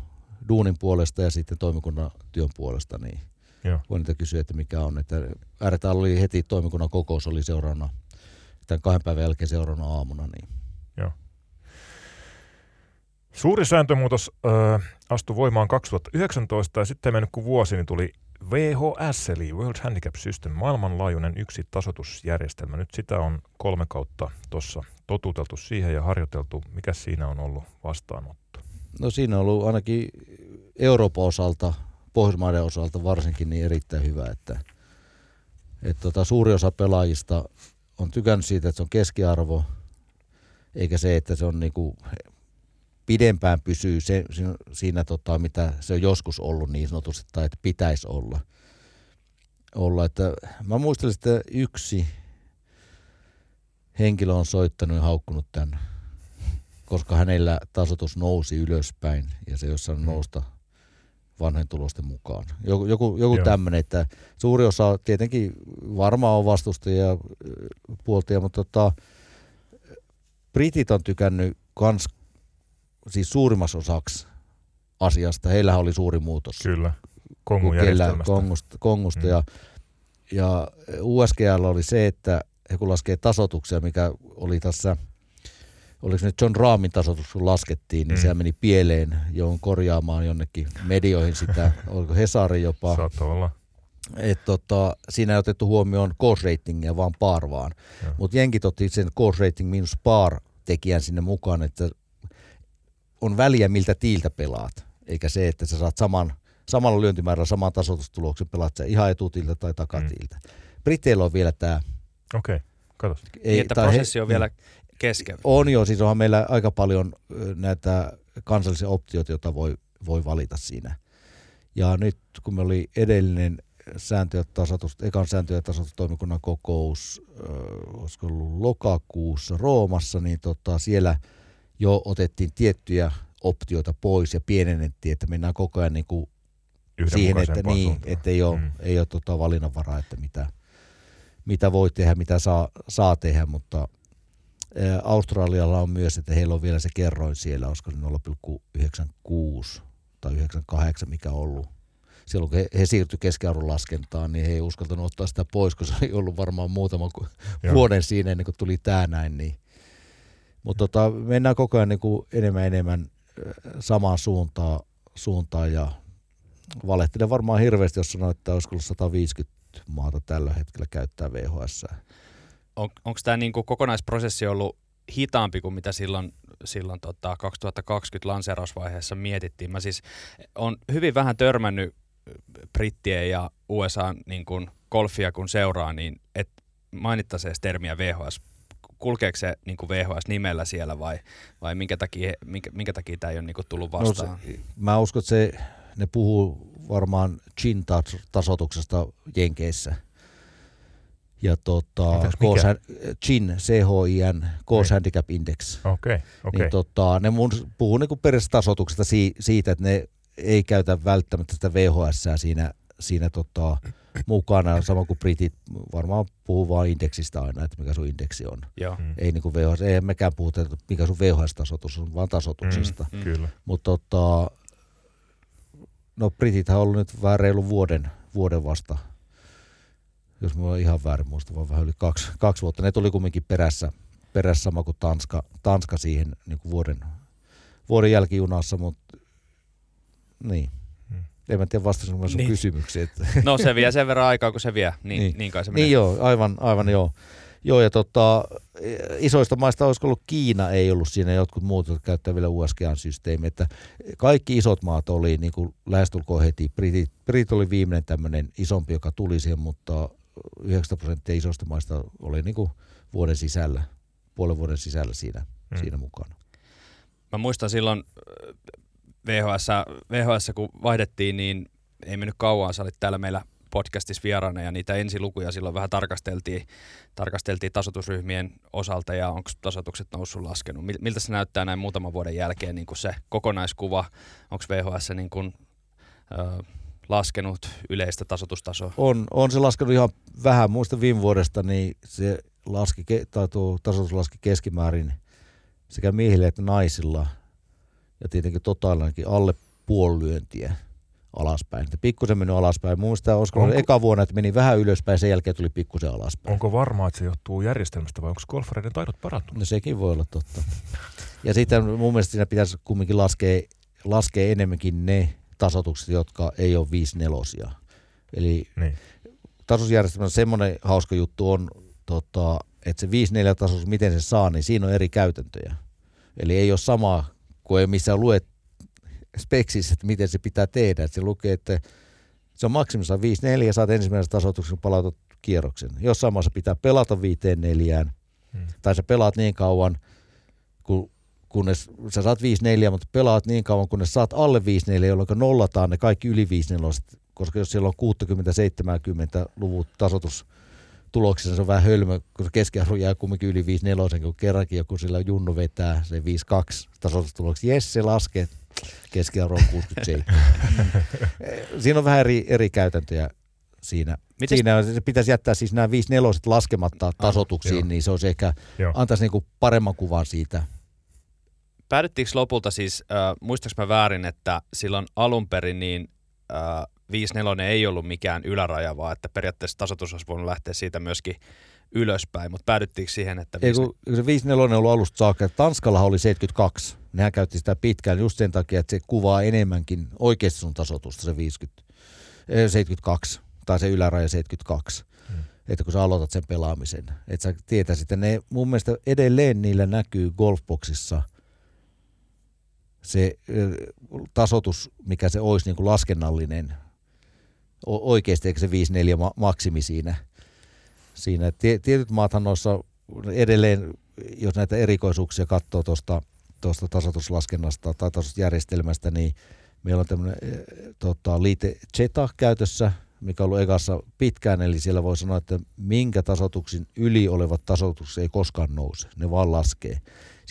S3: duunin puolesta ja sitten toimikunnan työn puolesta, niin
S1: Joo.
S3: voin niitä kysyä, että mikä on. Että oli heti toimikunnan kokous oli seuraavana, tämän kahden päivän jälkeen seuraavana aamuna. Niin.
S1: Suuri sääntömuutos ö, astui voimaan 2019 ja sitten mennyt kuin vuosi, niin tuli VHS eli World Handicap System, maailmanlaajuinen yksi tasoitusjärjestelmä. Nyt sitä on kolme kautta tuossa totuteltu siihen ja harjoiteltu. Mikä siinä on ollut vastaanotto?
S3: No siinä on ollut ainakin Euroopan osalta, Pohjoismaiden osalta varsinkin niin erittäin hyvä, että, että tota, suuri osa pelaajista on tykännyt siitä, että se on keskiarvo, eikä se, että se on niinku pidempään pysyy se, siinä, siinä tota, mitä se on joskus ollut niin sanotusti, tai että pitäisi olla. olla että mä muistelin, että yksi henkilö on soittanut ja haukkunut tämän, koska hänellä tasotus nousi ylöspäin ja se ei ole
S1: Mm.
S3: nousta vanhojen tulosten mukaan. Joku, joku, joku tämmöinen, että suuri osa tietenkin varmaan on vastustajia ja puoltia, mutta tota, britit on tykännyt kans siis suurimmassa osaksi asiasta. Heillähän oli suuri muutos.
S1: Kyllä, järjestelmästä.
S3: Kongusta, Kongusta
S1: Mm.
S3: ja, ja USGL oli se, että he kun laskee tasotuksia, mikä oli tässä, oliko se nyt John Raamin tasotus, kun laskettiin, niin
S1: Mm.
S3: se meni pieleen, joudun korjaamaan jonnekin medioihin sitä, oliko Hesari jopa,
S1: Saattaa olla.
S3: että tota, siinä ei otettu huomioon course ratingia, vaan par vaan. Mutta jenkit otti sen course rating minus par tekijän sinne mukaan, että on väliä miltä tiiltä pelaat, eikä se, että sä saat saman, samalla lyöntimäärällä saman tasoitustuloksen, pelaat sä ihan etutilta tai takatilta. Mm. Briteillä on vielä tämä...
S1: Okei, okay. katos.
S2: Niin, että prosessi on vielä kesken.
S3: On jo, siis onhan meillä aika paljon näitä kansallisia optioita, joita voi, voi valita siinä. Ja nyt kun me oli edellinen sääntö- ja tasoitus, ekan sääntö- ja tasoitustoimikunnan kokous, ö, olisiko ollut lokakuussa Roomassa, niin tota, siellä jo otettiin tiettyjä optioita pois ja pienennettiin, että mennään koko ajan niin kuin siihen, että, niin,
S1: suuntaan.
S3: että ei ole,
S1: Mm.
S3: ei ole tota valinnanvaraa, että mitä, mitä voi tehdä, mitä saa, saa tehdä, mutta Australialla on myös, että heillä on vielä se kerroin siellä, olisiko se 0,96 tai 98, mikä on ollut. Silloin kun he, he siirtyi keskiarvon laskentaan, niin he ei uskaltanut ottaa sitä pois, koska se oli ollut varmaan muutama ku-
S1: Joo.
S3: vuoden siinä ennen kuin tuli tämä näin. Niin. Mutta tota, mennään koko ajan niin kuin enemmän enemmän ö, samaan suuntaan, suuntaan ja valehtelen varmaan hirveästi, jos sanoo, että olisiko ollut 150 maata tällä hetkellä käyttää VHS.
S2: On, Onko tämä niinku kokonaisprosessi ollut hitaampi kuin mitä silloin, silloin tota 2020 lanseerausvaiheessa mietittiin? Mä siis on hyvin vähän törmännyt brittien ja USA niin kuin golfia kun seuraa, niin et mainittaisi edes termiä VHS. Kulkeeko se niin kuin VHS-nimellä siellä vai, vai minkä takia, minkä, minkä takia tämä ei ole niin kuin tullut vastaan?
S3: No se, mä uskon, että se, ne puhuu varmaan chin-tasotuksesta Jenkeissä. Ja tota? Course Chin, CHIN, Course
S1: Niin.
S3: Handicap Index.
S1: Okei, okay, okei.
S3: Niin tota, ne mun puhuu niinku periaatteessa tasotuksesta si, siitä, että ne ei käytä välttämättä sitä VHS siinä, siinä tota, mukana, sama kuin britit varmaan puhuu vaan indeksistä aina, että mikä sun indeksi on.
S2: Joo.
S1: Mm.
S3: Ei niinku VHS, ei mekään puhuta, että mikä sun VHS-tasotus on, vaan tasotuksesta.
S2: Mm.
S1: Kyllä.
S3: Mutta tota, no Britithän on ollut nyt vähän reilu vuoden, vuoden vasta, jos mä oon ihan väärin muista, vaan vähän yli kaksi, kaksi vuotta. Ne tuli kumminkin perässä, perässä sama kuin Tanska, Tanska siihen niin kuin vuoden, vuoden jälkijunassa, mutta niin. En mä tiedä vastasinko mä sun
S2: Niin.
S3: niin. kysymykseen. Että,
S2: No se vie sen verran aikaa, kun se vie. Niin, niin.
S3: Niin.
S2: niin kai se menee.
S3: niin joo, aivan, aivan joo. Joo, ja tota, isoista maista olisiko ollut Kiina, ei ollut siinä, jotkut muut, jotka käyttää vielä USGAN-systeemi, että kaikki isot maat oli niin kuin lähestulkoon heti. Britit, Brit oli viimeinen tämmöinen isompi, joka tuli siihen, mutta 90 prosenttia isoista maista oli niin kuin vuoden sisällä, puolen vuoden sisällä siinä,
S1: Mm.
S3: siinä mukana.
S2: Mä muistan silloin VHS, VHS, kun vaihdettiin, niin ei mennyt kauan. Sä olit täällä meillä podcastissa vieraana ja niitä ensilukuja silloin vähän tarkasteltiin, tarkasteltiin tasotusryhmien osalta ja onko tasotukset noussut laskenut. Mil- Miltä se näyttää näin muutaman vuoden jälkeen niin kuin se kokonaiskuva? Onko VHS niin kuin, ö, laskenut yleistä tasotustasoa?
S3: On, on se laskenut ihan vähän. Muista viime vuodesta, niin se laski, tai tuo tasoitus laski keskimäärin sekä miehillä että naisilla. Ja tietenkin totaalillakin alle puoli lyöntiä alaspäin. Pikkusen mennyt alaspäin. Mielestä olisiko
S1: Onko-
S3: eka vuonna, että meni vähän ylöspäin, sen jälkeen tuli pikkusen alaspäin.
S1: Onko varmaa, että se johtuu järjestelmästä vai onko golfareiden taidot parantunut?
S3: No sekin voi olla totta. Ja sitten mun mielestä siinä pitäisi kumminkin laskea, laskea enemmänkin ne tasotukset, jotka ei ole 5 nelosia. Eli
S1: Niin.
S3: tasousjärjestelmässä semmoinen hauska juttu on, tota, että se 5-4 tasoitus, miten se saa, niin siinä on eri käytäntöjä. Eli ei ole sama, kuin ei missään luet speksissä, että miten se pitää tehdä. Että se lukee, että se on maksimissaan 5-4 ja saat ensimmäisen tasoituksen, kun palautat kierroksen. Jossain maassa pitää pelata 5 neljään,
S1: Hmm.
S3: tai sä pelaat niin kauan, kun, kunnes sä saat 5-4, mutta pelaat niin kauan, kunnes saat alle 5-4, jolloin nollataan ne kaikki yli 5 koska jos siellä on 60-70 luvut tasoitus tuloksissa, se on vähän hölmö, kun se keskiarvo jää kumminkin yli 5 kun kerrankin joku sillä junnu vetää se 5-2 tasoitustuloksi. Jes, se laskee, keskiarvo on 67. Siinä on vähän eri, eri käytäntöjä siinä.
S2: Mites-
S3: Siinä on- se pitäisi jättää siis nämä 5 neloset laskematta tasotuksiin,
S1: joo.
S3: niin se olisi ehkä,
S1: Joo.
S3: antaisi niinku paremman kuvan siitä.
S2: Päädyttiinkö lopulta siis, äh, muistaaks mä väärin, että silloin alun perin niin äh, 5-4 ei ollut mikään yläraja, vaan että periaatteessa tasoitus olisi voinut lähteä siitä myöskin ylöspäin, mutta päädyttiinkö siihen, että
S3: Ei,
S2: 5
S3: kun, kun se 5 on ollut alusta saakka, että Tanskalla oli 72. Nehän käytti sitä pitkään just sen takia, että se kuvaa enemmänkin oikeasti sun tasotusta, se 50, eh, 72, tai se yläraja 72.
S1: Hmm.
S3: Että kun sä aloitat sen pelaamisen, että sä tietäisit, että ne mun mielestä edelleen niillä näkyy golfboxissa se eh, tasotus, mikä se olisi niin kuin laskennallinen, oikeasti eikä se 5-4 ma- maksimi siinä. siinä. Tie- tietyt maathan noissa edelleen, jos näitä erikoisuuksia katsoo tuosta tuosta tasoituslaskennasta tai tasoitusjärjestelmästä, niin meillä on tämmöinen eh, tota, liite Zeta käytössä, mikä on ollut ekassa pitkään, eli siellä voi sanoa, että minkä tasoituksen yli olevat tasoitukset ei koskaan nouse, ne vaan laskee.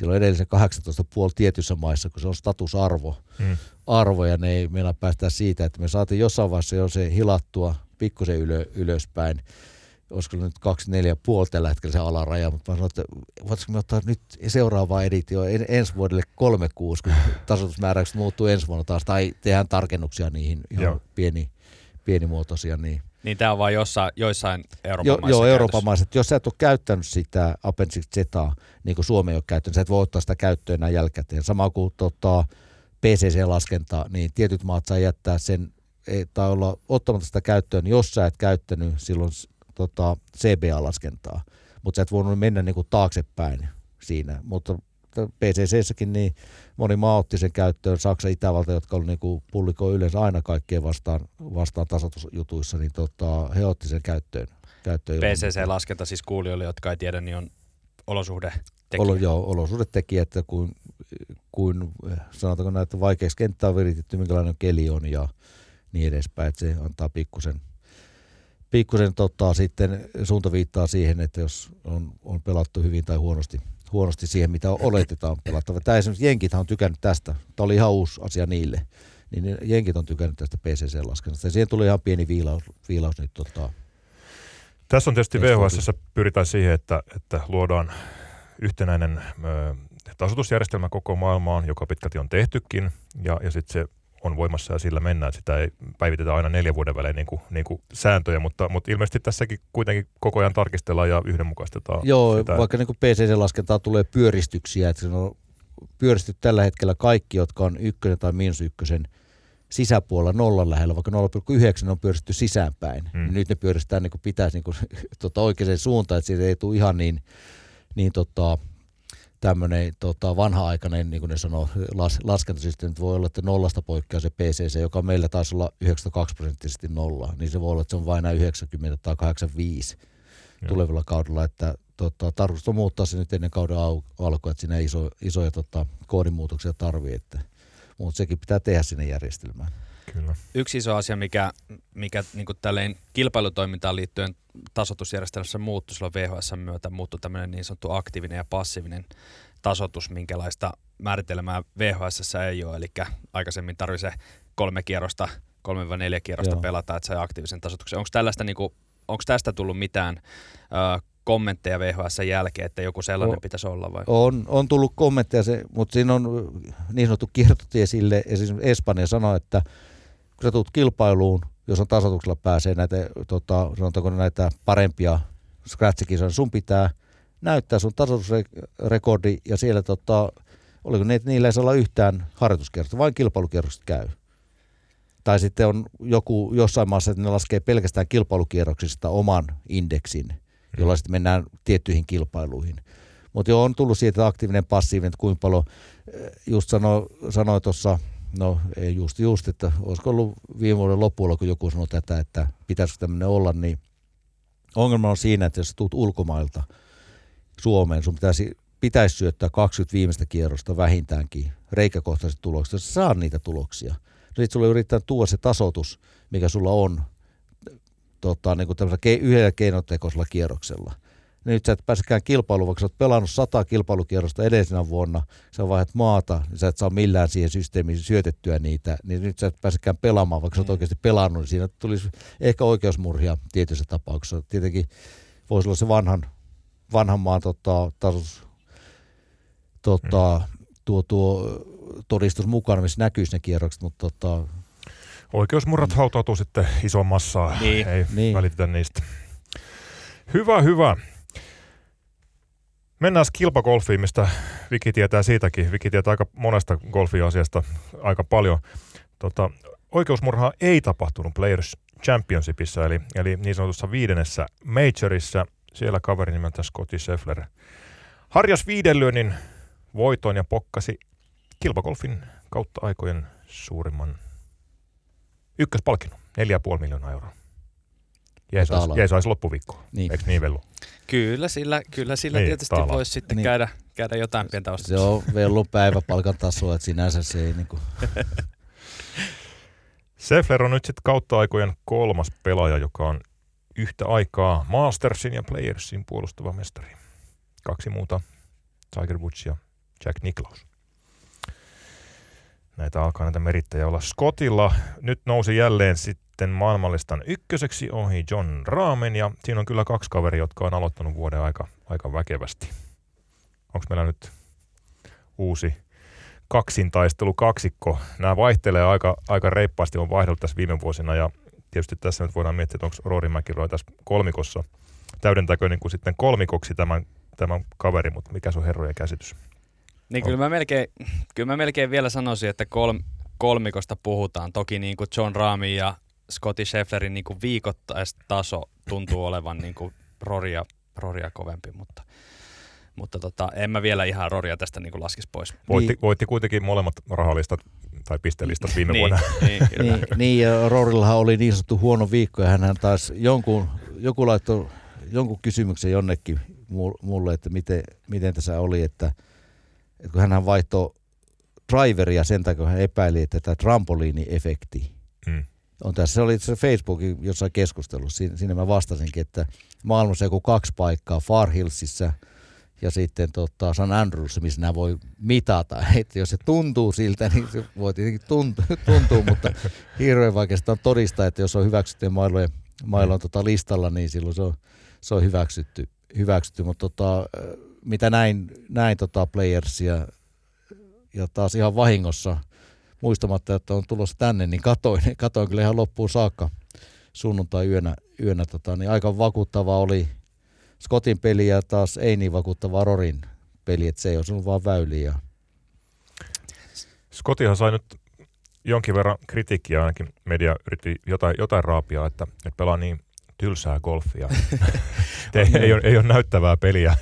S3: Edelleen se 18,5 tietyissä maissa, kun se on statusarvo,
S1: Hmm.
S3: arvo, ja ne ei meillä päästä siitä, että me saatiin jossain vaiheessa jo se hilattua pikkusen ylö, ylöspäin, olisiko nyt 24,5 tällä hetkellä se alaraja, mutta mä sanoin, että voitaisiinko me ottaa nyt seuraavaa editio en, ensi vuodelle 36, kun tasoitusmääräykset muuttuu ensi vuonna taas, tai tehdään tarkennuksia niihin ihan pieni, pienimuotoisia. Niin.
S2: Niin tämä on vain jossain, joissain Euroopan
S3: Jo, joo. Euroopan maissa. että Jos sä et ole käyttänyt sitä Appendix Zetaa, niin kuin Suomi ei ole käyttänyt, sä et voi ottaa sitä käyttöön enää jälkikäteen. Sama kuin tota, PCC-laskenta, niin tietyt maat saa jättää sen, ei- tai olla ottamatta sitä käyttöön, jos sä et käyttänyt silloin tota, CBA-laskentaa. Mutta sä et voinut mennä niinku taaksepäin siinä. Mutta PCC-säkin niin moni maa otti sen käyttöön, Saksa, Itävalta, jotka oli niinku pullikoi yleensä aina kaikkien vastaan, vastaan tasoitusjutuissa, niin tota, he otti sen käyttöön. käyttöön.
S2: PCC-laskenta siis kuulijoille, jotka ei tiedä, niin on olosuhde
S3: Olo, joo, olosuhdetekijä, että kuin, kuin sanotaanko näin, että vaikeaksi kenttää on viritetty, minkälainen keli on ja niin edespäin, että se antaa pikkusen, pikkusen tota, sitten suuntaviittaa siihen, että jos on, on pelattu hyvin tai huonosti, huonosti siihen, mitä oletetaan pelattava. Tämä esimerkiksi Jenkit on tykännyt tästä, tämä oli ihan uusi asia niille, niin Jenkit on tykännyt tästä PCC-laskennasta ja siihen tuli ihan pieni viilaus, viilaus nyt tota,
S1: Tässä on tietysti VHS pyritään siihen, että, että luodaan yhtenäinen ö, tasoitusjärjestelmä koko maailmaan, joka pitkälti on tehtykin, ja, ja sitten se on voimassa ja sillä mennään. Sitä ei päivitetä aina neljän vuoden välein niin kuin, niin kuin sääntöjä, mutta, mutta ilmeisesti tässäkin kuitenkin koko ajan tarkistellaan ja yhdenmukaistetaan
S3: Joo,
S1: sitä.
S3: vaikka niin PCC-laskentaan tulee pyöristyksiä, että se on pyöristy tällä hetkellä kaikki, jotka on ykkönen tai miinus ykkösen sisäpuolella nollan lähellä, vaikka 0,9 on pyöristetty sisäänpäin.
S1: Hmm.
S3: Mm. Nyt ne pyöristää niin kuin pitäisi niin kuin, tota, oikeaan suuntaan, että siitä ei tule ihan niin, niin tota, tämmöinen tota, vanha-aikainen, niin kuin ne sanoo, las, laskentasysteemi, voi olla, että nollasta poikkeaa se PCC, joka meillä taisi olla 92 prosenttisesti nolla, niin se voi olla, että se on vain näin 90 tai 85
S1: Joo.
S3: tulevilla kaudella, että tota, tarkoitus on muuttaa se nyt ennen kauden au- alkua, että siinä ei iso, isoja tota, koodimuutoksia tarvii, että, mutta sekin pitää tehdä sinne järjestelmään.
S1: Kyllä.
S2: Yksi iso asia, mikä, mikä niin tälleen kilpailutoimintaan liittyen tasoitusjärjestelmässä muuttui silloin VHS myötä, muuttui tämmöinen niin sanottu aktiivinen ja passiivinen tasoitus, minkälaista määritelmää VHS ei ole. Eli aikaisemmin tarvii se kolme kierrosta, kolme vai neljä kierrosta
S3: Joo.
S2: pelata, että sai aktiivisen tasoituksen. Onko tällaista niin kuin, onko tästä tullut mitään ö, kommentteja VHS jälkeen, että joku sellainen
S3: O-
S2: pitäisi olla vai?
S3: On, on tullut kommentteja, se, mutta siinä on niin sanottu kiertotie sille, esimerkiksi Espanja sanoo, että kun sä tulet kilpailuun, jos on tasoituksella pääsee näitä, tota, sanotaanko näitä parempia scratch-kisoja, sun pitää näyttää sun tasoitusrekordi ja siellä tota, oliko ne, että niillä ei saa olla yhtään harjoituskierrosta, vain kilpailukierrokset käy. Tai sitten on joku jossain maassa, että ne laskee pelkästään kilpailukierroksista oman indeksin, jolla sitten mennään tiettyihin kilpailuihin. Mutta joo, on tullut siitä aktiivinen, passiivinen, että kuinka paljon, eh, just sano, sanoi tuossa, no ei just just, että olisiko ollut viime vuoden lopulla, kun joku sanoi tätä, että pitäisikö tämmöinen olla, niin ongelma on siinä, että jos tulet ulkomailta Suomeen, sun pitäisi, pitäisi syöttää 20 viimeistä kierrosta vähintäänkin reikäkohtaiset tulokset, jos sä saat niitä tuloksia. No sit sulle yrittää tuoda se tasoitus, mikä sulla on tota, niin kuin yhdellä keinotekoisella kierroksella. Nyt sä et pääsekään kilpailuun, vaikka sä oot pelannut sata kilpailukierrosta edellisenä vuonna, sä vaihdat maata, niin sä et saa millään siihen systeemiin syötettyä niitä, niin nyt sä et pääsekään pelaamaan, vaikka sä oot
S2: Mm.
S3: oikeasti pelannut, niin siinä tulisi ehkä oikeusmurhia tietyissä tapauksissa. Tietenkin voisi olla se vanhan, vanhan maan tota, tasos, tota, tuo, tuo todistus mukana, missä näkyisi ne kierrokset, mutta tota,
S1: Oikeusmurrat hautautuu sitten isoon massaan.
S2: Niin.
S1: Ei
S3: Niin.
S1: välitetä niistä. Hyvä, hyvä. Mennään kilpagolfiin, mistä Viki tietää siitäkin. Viki tietää aika monesta golfiasiasta aika paljon. Tota, oikeusmurhaa ei tapahtunut Players Championshipissa, eli, eli niin sanotussa viidennessä majorissa. Siellä kaveri nimeltä Scotty Scheffler harjas viidenlyönnin voiton ja pokkasi kilpagolfin kautta aikojen suurimman ykköspalkinnon, 4,5 miljoonaa euroa. Jeesaisi,
S3: Taalaa.
S1: jeesaisi loppuviikkoa,
S3: niin.
S1: eikö niin Vellu?
S2: Kyllä sillä, kyllä sillä
S1: Niin,
S2: tietysti
S1: taalaa.
S2: voisi sitten
S3: Niin.
S2: käydä, käydä jotain pientä
S3: Se
S2: ostamassa.
S3: on vellun päiväpalkan tasoa, että sinänsä se ei niinku,
S1: Seffler on nyt sitten kautta aikojen kolmas pelaaja, joka on yhtä aikaa Mastersin ja Playersin puolustava mestari. Kaksi muuta, Tiger Woods ja Jack Nicklaus. Näitä alkaa näitä merittäjä olla Scottilla. Nyt nousi jälleen sitten maailmallistan ykköseksi ohi John Raamen ja siinä on kyllä kaksi kaveria, jotka on aloittanut vuoden aika, aika väkevästi. Onko meillä nyt uusi kaksintaistelu kaksikko. Nämä vaihtelee aika, aika reippaasti, on vaihdellut tässä viime vuosina ja tietysti tässä nyt voidaan miettiä, että onko Rory McIlroy tässä kolmikossa täydentääkö niin kuin sitten kolmikoksi tämän, tämän kaveri, mutta mikä se on herrojen käsitys?
S2: Niin kyllä mä, melkein, kyllä mä melkein vielä sanoisin, että kolm, kolmikosta puhutaan. Toki niin kuin John Raamin ja Scotty Schefflerin niin kuin viikoittaistaso tuntuu olevan niin kuin Roria, Roria kovempi, mutta, mutta tota, en mä vielä ihan Roria tästä niin kuin laskisi pois.
S1: Voitti,
S3: Niin.
S1: voitti kuitenkin molemmat rahalistat tai pistelistat viime
S2: niin,
S1: vuonna.
S2: Niin,
S3: niin, niin, ja Rorillahan oli niin sanottu huono viikko, ja hän taas jonkun, joku laittoi jonkun kysymyksen jonnekin mu- mulle, että miten, miten tässä oli, että, että kun hän vaihtoi driveria sen takia, kun hän epäili, että tämä trampoliini-efekti
S1: Mm.
S3: On tässä. Se oli se Facebookin jossain keskustelussa, siinä, siinä mä vastasinkin, että maailmassa joku kaksi paikkaa, Far Hillsissä ja sitten tota, San Andrewsissa, missä nämä voi mitata. Että jos se tuntuu siltä, niin se voi tietenkin tuntua, tuntuu, mutta hirveän vaikeasta on todistaa, että jos on hyväksytty mailojen, mailon tota listalla, niin silloin se on, se on hyväksytty. hyväksytty. Mutta tota, mitä näin, näin tota playersia ja taas ihan vahingossa muistamatta, että on tulossa tänne, niin katoin, katoin kyllä ihan loppuun saakka sunnuntai-yönä, yönä, tota, niin aika vakuuttava oli Scottin peli ja taas ei niin vakuuttava Rorin peli, että se ei osunut vaan väyliin. Ja,
S1: Scottihan sai nyt jonkin verran kritiikkiä, ainakin media yritti jotain, jotain raapia, että, että pelaa niin tylsää golfia. ei, ei, ole, ei ole näyttävää peliä.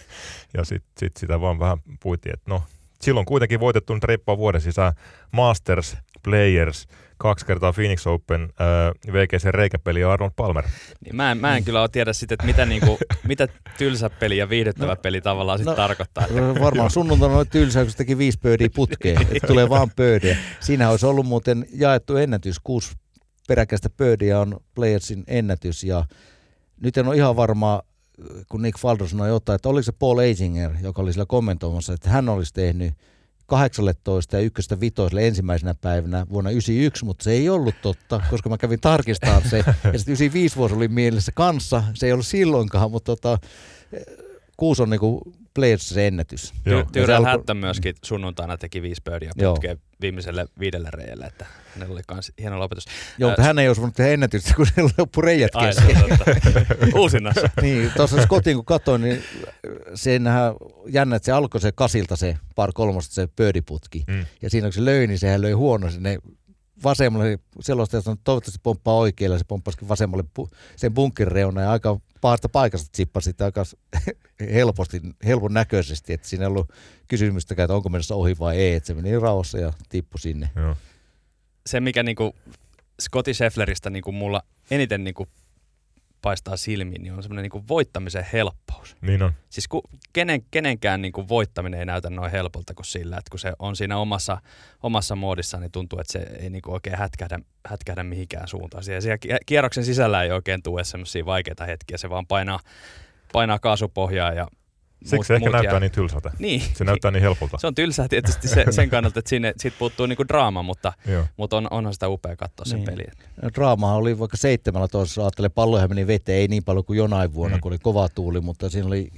S1: Ja sitten sit sitä vaan vähän puitiin, että no, silloin kuitenkin voitettu nyt reippaa vuoden sisään Masters, Players, kaksi kertaa Phoenix Open, äh, VGC reikäpeli ja Arnold Palmer.
S2: Niin mä, en, mä en kyllä ole tiedä sitten, että mitä, niinku, mitä tylsä peli ja viihdyttävä
S3: No,
S2: peli tavallaan sitten
S3: no,
S2: tarkoittaa. Että,
S3: varmaan sunnuntaina oli tylsää, kun se teki viisi pöydiä putkeen, että tulee vaan pöydiä. Siinä olisi ollut muuten jaettu ennätys, kuusi peräkkäistä pöydiä on Playersin ennätys ja nyt en ole ihan varma, kun Nick Faldo sanoi jotain, että oliko se Paul Azinger, joka oli sillä kommentoimassa, että hän olisi tehnyt 18 ja ykköstä vitoselle ensimmäisenä päivänä vuonna 91, mutta se ei ollut totta, koska mä kävin tarkistamaan se. Ja sitten 95 vuosi oli mielessä kanssa, se ei ollut silloinkaan, mutta tota, kuusi on niinku Players ennätys.
S1: Joo.
S2: Ty- Tyrell
S3: alkoi-
S2: Hatton myöskin sunnuntaina teki viisi birdia
S3: Joo.
S2: putkeen viimeiselle viidelle reijälle, että hänellä oli kans hieno lopetus.
S3: Joo, mutta
S2: Ää,
S3: hän ei olisi voinut tehdä ennätystä, kun sillä loppu reijät
S2: se
S3: kesken.
S2: Uusinnassa.
S3: Niin, tuossa Scottin kun katsoin, niin senhän jännä, että se alkoi se kasilta se par kolmosta se pöydiputki.
S1: Mm.
S3: Ja siinä kun se löi, niin sehän löi huono sinne vasemmalle. Sellaista, että toivottavasti pomppaa oikealle, se pomppasikin vasemmalle sen bunkin reunaan ja aika pahasta paikasta tsippasi sitä aika helposti, helpon näköisesti, että siinä ei ollut kysymystäkään, että onko menossa ohi vai ei, että se meni rauhassa ja tippui sinne.
S1: Joo.
S2: Se, mikä niinku Scotty Scheffleristä niinku mulla eniten niinku paistaa silmiin, niin on semmoinen niinku voittamisen helppous.
S1: Niin on.
S2: Siis ku, kenen, kenenkään niinku voittaminen ei näytä noin helpolta kuin sillä, että kun se on siinä omassa, omassa muodissaan, niin tuntuu, että se ei niinku oikein hätkähdä, hätkähdä mihinkään suuntaan. Siellä, siellä ki- kierroksen sisällä ei oikein tule semmoisia vaikeita hetkiä, se vaan painaa, painaa kaasupohjaa ja
S1: Siksi se ehkä
S2: muut
S1: näyttää
S2: jää-
S1: niin tylsältä.
S2: Niin,
S1: Se näyttää niin helpolta.
S2: se on tylsää tietysti se, sen kannalta, että sinne, siitä puuttuu niinku draama, mutta, mutta on, onhan sitä upea katsoa sen
S3: Niin.
S2: peliä.
S3: Draamahan oli vaikka seitsemällä toisessa, ajattelee palloja meni veteen, ei niin paljon kuin jonain vuonna,
S1: Mm.
S3: kun oli kova tuuli, mutta siinä oli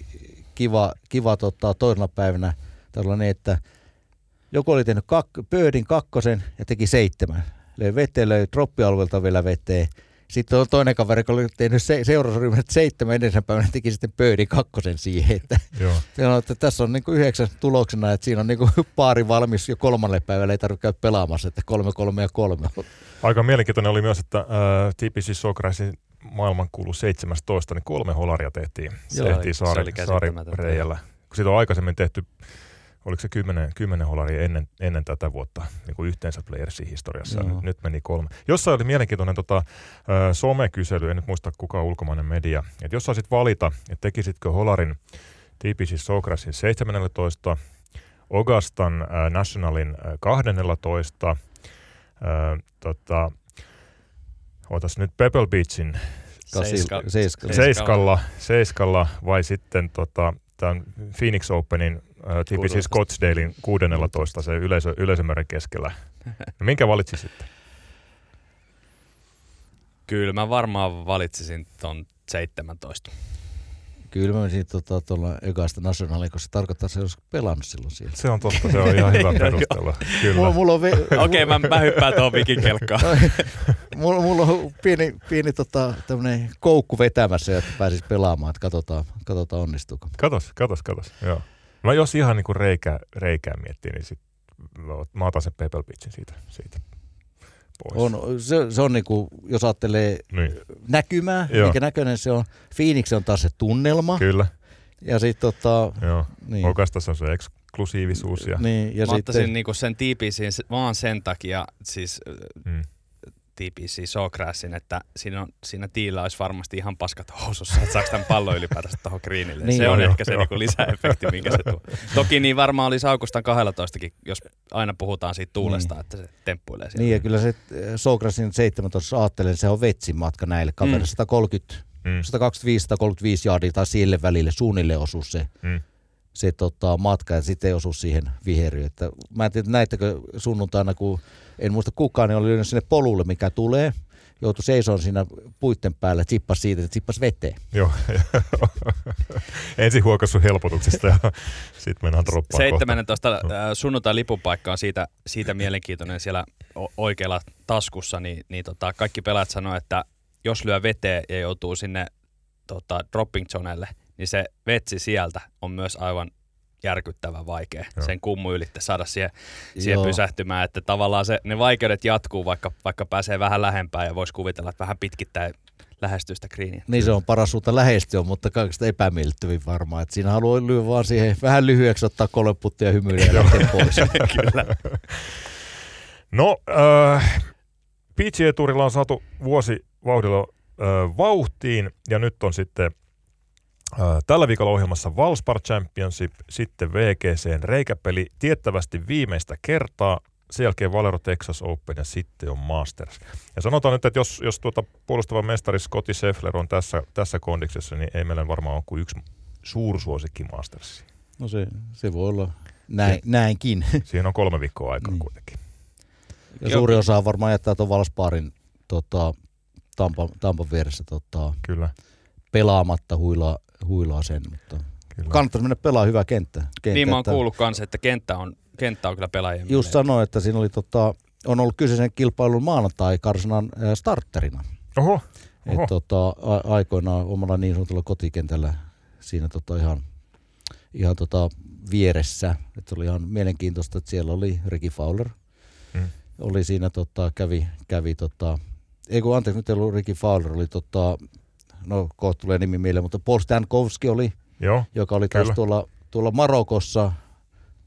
S3: kiva, kiva tota, toisena päivänä tällainen, että joku oli tehnyt kak- pöydin kakkosen ja teki seitsemän. Löi veteen, löi droppialueelta vielä veteen. Sitten on toinen kaveri, joka oli tehnyt se, seurasryhmät seitsemän edellisenä päivänä, teki sitten pöydin kakkosen siihen. Että,
S1: Joo.
S3: että tässä on niinku yhdeksän tuloksena, että siinä on niinku paari valmis jo kolmannen päivällä, ei tarvitse käydä pelaamassa, että kolme, kolme ja kolme.
S1: Aika mielenkiintoinen oli myös, että äh, TPC Socrasin maailmankuulu 17, niin kolme holaria tehtiin,
S3: Joo,
S1: tehtiin
S2: se
S1: saari,
S2: käsittämätöntä.
S1: saarireijällä. Kun siitä on aikaisemmin tehty, oliko se kymmenen, kymmenen holaria ennen, ennen tätä vuotta niin kuin yhteensä Playersin historiassa.
S3: Joo.
S1: Nyt, nyt meni kolme. Jossain oli mielenkiintoinen tota, somekysely, en nyt muista kuka ulkomainen media, että jos saisit valita, että tekisitkö holarin TPC Socrasin 17, Augustan äh, Nationalin äh, 12, äh, tota, Ootas nyt Pebble Beachin
S2: Seiska-
S3: Kasil, seiska.
S2: Seiska-
S1: seiskalla, seiskalla vai sitten tota, tämän Phoenix Openin TPC
S2: Kuudentoista.
S1: Scottsdalein 16 se yleisö, yleisömäärän keskellä. No, minkä valitsisit?
S2: Kyllä mä varmaan valitsisin ton 17.
S3: Kyllä mä menisin tuolla tota, Egaista Nationaliin, koska se tarkoittaa, että se olisi pelannut silloin siellä.
S1: Se on totta, se on ihan hyvä perustella. Kyllä.
S3: Mulla, mulla, on, ve-
S2: Okei, mä, mä hyppään tuohon vikin kelkkaan.
S3: mulla, mulla on pieni, pieni tota, tämmönen koukku vetämässä, että pääsis pelaamaan, että katsotaan, katsotaan onnistuuko.
S1: Katos, katos, katos. Joo. Mä jos ihan niinku reikää, reikää miettii, niin sit mä otan sen Pebble Beachin siitä, siitä pois.
S3: On, se, se on niinku, jos ajattelee
S1: Niin,
S3: näkymää,
S1: Joo.
S3: mikä näköinen se on. Phoenix on taas se tunnelma.
S1: kyllä,
S3: Ja sitten tota,
S1: joo.
S3: niin,
S1: Okastas on se eksklusiivisuus. Ja,
S3: niin, ja
S2: mä ottaisin
S3: sitten,
S2: niinku sen se- vaan sen takia, siis
S1: mm.
S2: TPC Sawgrassin, että siinä, on, siinä tiillä olisi varmasti ihan paskat housussa, että saako tämän pallon ylipäätänsä tuohon greenille.
S3: Niin.
S2: se on
S1: Joo,
S2: ehkä se
S1: joo.
S2: niinku lisäefekti, minkä se tuo. Toki niin varmaan olisi Augustan 12 jos aina puhutaan siitä tuulesta,
S3: Niin.
S2: että se temppuilee siellä.
S3: niin ja kyllä se Sokrasin 17 ajattelen, se on vetsin matka näille kavereille.
S2: Mm.
S3: 130
S1: Mm.
S3: 125-135 jardia tai sille välille suunnilleen osuus se,
S1: Mm.
S3: Se tota, matka ja sitten ei osu siihen viheriin. Että mä en tiedä, näittekö sunnuntaina, kun en muista kukaan, niin oli lyönyt sinne polulle, mikä tulee. Joutui seisoon siinä puitten päällä, tsippas siitä, että tsippas veteen.
S1: Joo. Ensin huokassu helpotuksesta ja sitten mennään droppaan
S2: 17 äh, sunnuntai lipupaikka on siitä, siitä mielenkiintoinen siellä oikealla taskussa, niin, niin tota, kaikki pelaajat sanoo, että jos lyö veteen ja joutuu sinne tota, dropping zonelle, niin se vetsi sieltä on myös aivan järkyttävän vaikea
S1: Joo.
S2: sen kummu ylitte saada siihen, siihen
S3: Joo.
S2: pysähtymään, että tavallaan se, ne vaikeudet jatkuu, vaikka, vaikka pääsee vähän lähempään ja voisi kuvitella, että vähän pitkittää lähestyy sitä greenia.
S3: Niin se on paras suunta lähestyä, mutta kaikista epämiellyttävin varmaan. Että siinä haluaa lyödä vaan siihen vähän lyhyeksi ottaa kolme puttia hymyilyä ja lähteä pois.
S2: Kyllä.
S1: No, äh, PGA-turilla on saatu vuosi vauhdilla äh, vauhtiin ja nyt on sitten tällä viikolla ohjelmassa Valspar Championship, sitten VGCn reikäpeli tiettävästi viimeistä kertaa, sen jälkeen Valero Texas Open ja sitten on Masters. Ja sanotaan nyt, että jos, jos tuota puolustava mestari Scotty Scheffler on tässä, tässä kondiksessa, niin ei meillä varmaan ole kuin yksi suursuosikki Mastersi.
S3: No se, se voi olla näin, näinkin.
S1: Siihen on kolme viikkoa aikaa
S3: Niin.
S1: kuitenkin.
S3: Ja suuri osa varmaan jättää tuon Valspaarin tota, Tampan, Tampan vieressä tota,
S1: Kyllä.
S3: pelaamatta huilaa, huilaa sen, mutta
S1: Kyllä.
S3: kannattaisi mennä pelaa hyvää kenttä. kenttä
S2: Niin mä oon
S3: että
S2: kuullut kanssa, että kenttä on, kenttä on kyllä pelaajien
S3: Just sanoin, että siinä oli tota, on ollut kyseisen kilpailun maanantai-karsinan ää, starterina.
S1: Oho,
S3: Et,
S1: oho.
S3: tota, a- aikoinaan omalla niin sanotulla kotikentällä siinä tota ihan, ihan tota vieressä. Et oli ihan mielenkiintoista, että siellä oli Ricky Fowler.
S1: Mm.
S3: Oli siinä, tota, kävi, kävi tota, ei kun anteeksi, nyt ei ollut Ricky Fowler, oli tota, no kohta tulee nimi mieleen, mutta Paul Stankowski oli,
S1: Joo,
S3: joka oli taas tuolla, tuolla Marokossa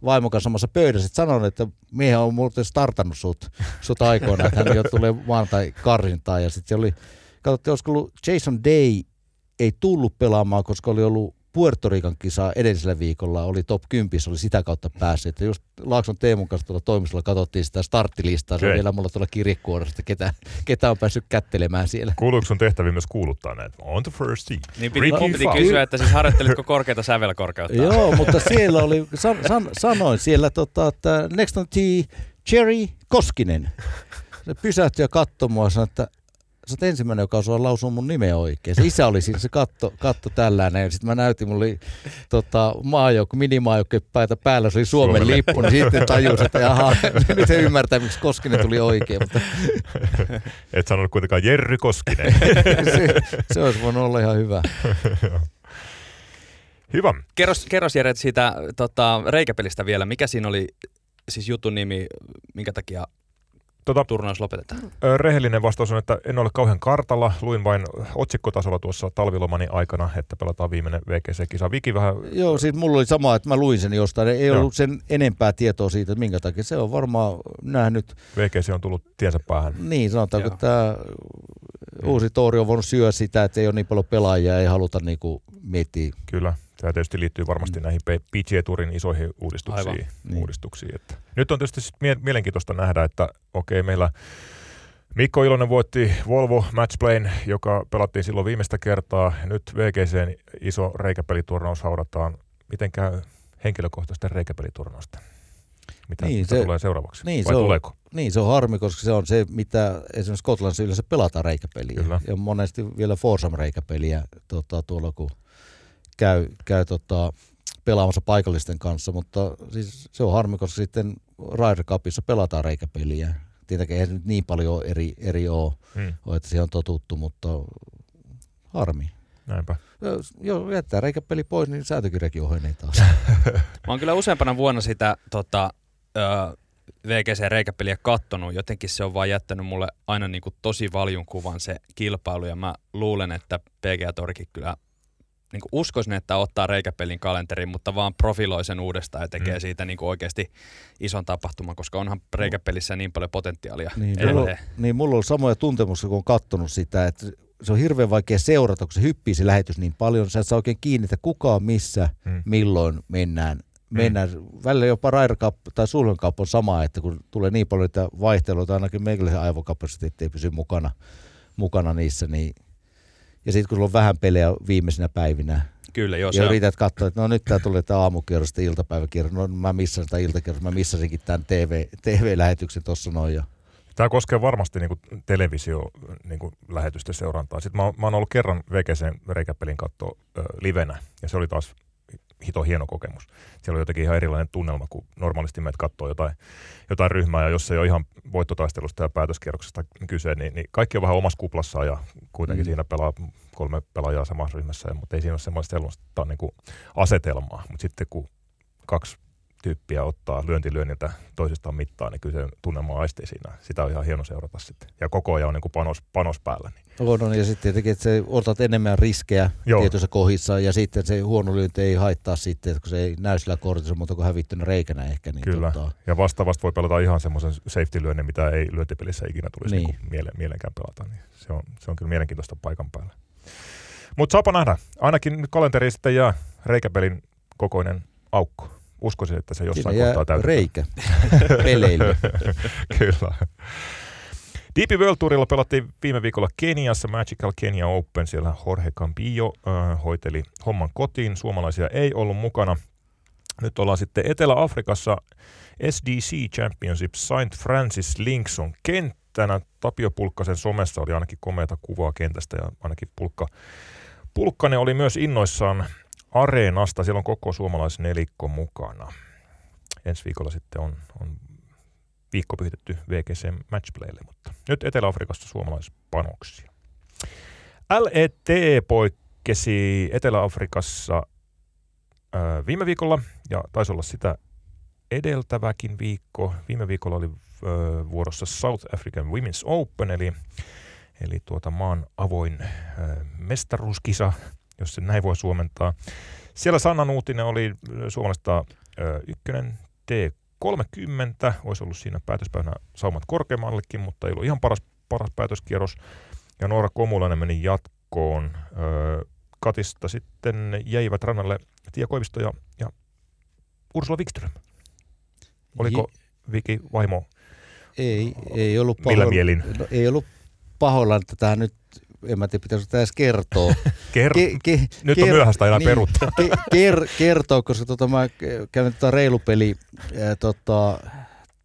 S3: vaimon kanssa samassa pöydässä. Sitten sanoin, että miehen on muuten startannut sut, sut aikoina, että hän jo tulee maanantai karsintaan. Ja sitten se oli, katsottiin, olisiko ollut Jason Day ei tullut pelaamaan, koska oli ollut Puerto Rican kisa edellisellä viikolla, oli top 10, oli sitä kautta päässyt. Ja just Laakson Teemun kanssa tuolla toimistolla katsottiin sitä starttilistaa, se on vielä mulla tuolla kirjekuoresta, ketä, ketä on päässyt kättelemään siellä.
S1: kuuluuko sun tehtäviin myös kuuluttaa näitä? On the first tee.
S2: Niin piti,
S1: Ricky
S2: piti kysyä, että siis harjoittelitko korkeata sävelkorkeutta?
S3: Joo, mutta siellä oli, san, san, sanoin siellä, tota, että next on tea, Jerry Koskinen. Se pysähtyi ja katsoi mua ja sanoi, että sä oot ensimmäinen, joka osaa lausua mun nimeä oikein. Se isä oli siinä, se katto, katto tällainen. Sitten mä näytin, mulla oli tota, maajoukko, minimaajoukkepäitä päällä, se oli Suomen
S1: Suomen
S3: lippu, niin sitten tajusin, että jaha, nyt se ymmärtää, miksi Koskinen tuli oikein. Mutta
S1: Et sanonut kuitenkaan Jerry Koskinen.
S3: se, se olisi voinut olla ihan hyvä.
S1: Hyvä.
S2: Kerros, kerros Jere siitä tota, reikäpelistä vielä. Mikä siinä oli siis jutun nimi, minkä takia
S1: Tota,
S2: turnaus lopetetaan?
S1: Rehellinen vastaus on, että en ole kauhean kartalla. Luin vain otsikkotasolla tuossa talvilomani aikana, että pelataan viimeinen VGC-kisa. Viki vähän,
S3: Joo, siis mulla oli sama, että mä luin sen jostain. Ei
S1: Joo.
S3: ollut sen enempää tietoa siitä, että minkä takia. Se on varmaan nähnyt,
S1: VGC on tullut tiensä päähän.
S3: niin sanotaanko,
S2: Joo.
S3: että tämä uusi Toori on voinut syödä sitä, että ei ole niin paljon pelaajia, ei haluta niinku miettiä.
S1: Kyllä. Tämä tietysti liittyy varmasti näihin PGA Tourin isoihin uudistuksiin.
S2: Aivan.
S3: Niin.
S1: uudistuksiin että. Nyt on tietysti mielenkiintoista nähdä, että okei, meillä Mikko Ilonen voitti Volvo Matchplayn, joka pelattiin silloin viimeistä kertaa. Nyt VGCn iso reikäpeliturnaus haudataan. Miten käy henkilökohtaisten reikäpeliturnausta? Mitä,
S3: Niin,
S1: mitä
S3: se-
S1: tulee seuraavaksi?
S3: niin,
S1: Vai
S3: se on-
S1: tuleeko?
S3: Niin, se on harmi, koska se on se, mitä esimerkiksi Skotlannissa yleensä pelataan reikäpeliä.
S1: Kyllä.
S3: Ja monesti vielä Forsam-reikäpeliä tota, tuolla, kun käy, käy tota, pelaamassa paikallisten kanssa. Mutta siis se on harmi, koska sitten Ryder Cupissa pelataan reikäpeliä. Tietenkin se nyt niin paljon eri, eri ole,
S1: Hmm,
S3: ole, että siihen on totuttu, mutta harmi.
S1: näinpä.
S3: Jos- jättää reikäpeli pois, niin säätökirjakin ohenee taas.
S2: Mä oon kyllä useampana vuonna sitä tota, ö, VGC-reikäpeliä kattonut. Jotenkin se on vaan jättänyt mulle aina niin kuin tosi valjun kuvan se kilpailu. Ja mä luulen, että PGA Torikin kyllä niin kuin uskoisin, että ottaa reikäpelin kalenteriin, mutta vaan profiloi sen uudestaan ja tekee
S1: Mm.
S2: mm. siitä niin kuin oikeasti ison tapahtuman, koska onhan reikäpelissä niin paljon potentiaalia
S3: Niin, mulla, on, niin mulla on samoja tuntemuksia, kun on kattonut sitä, että se on hirveän vaikea seurata, kun se hyppii se lähetys niin paljon. Sä et saa oikein kiinnitä kukaan missä,
S1: Hmm.
S3: milloin mennään. mennään. Välillä jopa Cup tai Sulhan Cup on sama, että kun tulee niin paljon niitä vaihteluita, ainakin meikäläisen aivokapasiteetti ei pysy mukana, mukana niissä. Niin. Ja sitten kun sulla on vähän pelejä viimeisinä päivinä,
S2: Kyllä, joo,
S3: ja yrität katsoa, että no nyt tää tulee tämä aamukierros, sitten iltapäiväkierros, no mä missasin sitä iltakierros, mä missasinkin tämän TV, TV-lähetyksen tuossa noin. Ja
S1: Tämä koskee varmasti niin kuin televisio niin kuin lähetysten seurantaa. Sitten mä, mä oon ollut kerran VGCn reikäpelin katto ö, livenä, ja se oli taas hito hieno kokemus. Siellä oli jotenkin ihan erilainen tunnelma, kun normaalisti meidät katsoo jotain, jotain ryhmää, ja jos ei ole ihan voittotaistelusta ja päätöskierroksesta kyse, niin, niin kaikki on vähän omassa kuplassaan, ja kuitenkin
S3: Mm.
S1: siinä pelaa kolme pelaajaa samassa ryhmässä, mutta ei siinä ole semmoista sellaista niin kuin asetelmaa. Mutta sitten kun kaksi tyyppiä ottaa lyöntilyönniltä toisistaan mittaa, niin kyllä se tunnelma aistii siinä. Sitä on ihan hieno seurata sitten. Ja koko ajan on niin kuin panos, panos päällä. Niin.
S3: On, on, ja sitten tietenkin, että se otat enemmän riskejä
S1: Joo.
S3: tietyissä kohdissa, ja sitten se huono lyönti ei haittaa sitten, että kun se ei näy sillä kortissa, mutta kun hävittynä reikänä ehkä, niin
S1: Kyllä.
S3: Tota,
S1: Ja vastaavasti voi pelata ihan semmoisen safety-lyönnin, mitä ei lyöntipelissä ikinä tulisi
S3: Niin.
S1: niin. niin miele, mielenkään pelata. Niin se, on, se on kyllä mielenkiintoista paikan päällä. Mutta saapa nähdä. Ainakin nyt kalenteriin sitten jää reikäpelin kokoinen aukko. Uskoisin, että se
S3: siinä
S1: jossain
S3: jää
S1: kohtaa täytyy.
S3: reikä peleille.
S1: Kyllä. DP World Tourilla pelattiin viime viikolla Keniassa Magical Kenya Open. Siellä Jorge Campillo äh, hoiteli homman kotiin. Suomalaisia ei ollut mukana. Nyt ollaan sitten Etelä-Afrikassa SDC Championship St. Francis Links on kenttänä. Tapio Pulkkasen somessa oli ainakin komeata kuvaa kentästä ja ainakin Pulkka, Pulkkanen oli myös innoissaan Areenasta. Siellä on koko suomalaisnelikko mukana. Ensi viikolla sitten on, on viikko pyhitetty VGC Matchplaylle, mutta nyt Etelä-Afrikasta suomalaispanoksia. LET poikkesi Etelä-Afrikassa viime viikolla ja taisi olla sitä edeltäväkin viikko. Viime viikolla oli vuorossa South African Women's Open, eli, eli tuota maan avoin ää, mestaruuskisa, jos se näin voi suomentaa. Siellä Sannan uutinen oli suomalaista ykkönen T30, olisi ollut siinä päätöspäivänä saumat korkeammallekin, mutta ei ollut ihan paras, paras päätöskierros. Ja Noora Komulainen meni jatkoon. Katista sitten jäivät rannalle Tia Koivisto ja, ja Ursula Wikström. Oliko Viki vaimo
S3: Ei, ei ollut
S1: millä
S3: pahoilla,
S1: mielin?
S3: no, ei ollut pahoilla, että tämä nyt, en mä tiedä, pitäisi edes kertoa.
S1: Ker-
S3: Ke- ke-
S1: Nyt on
S3: ker-
S1: myöhäistä aina
S3: niin,
S1: peruuttaa.
S3: ke- ker- kertoo, koska tota, mä kävin tota reilupeli ää, tota,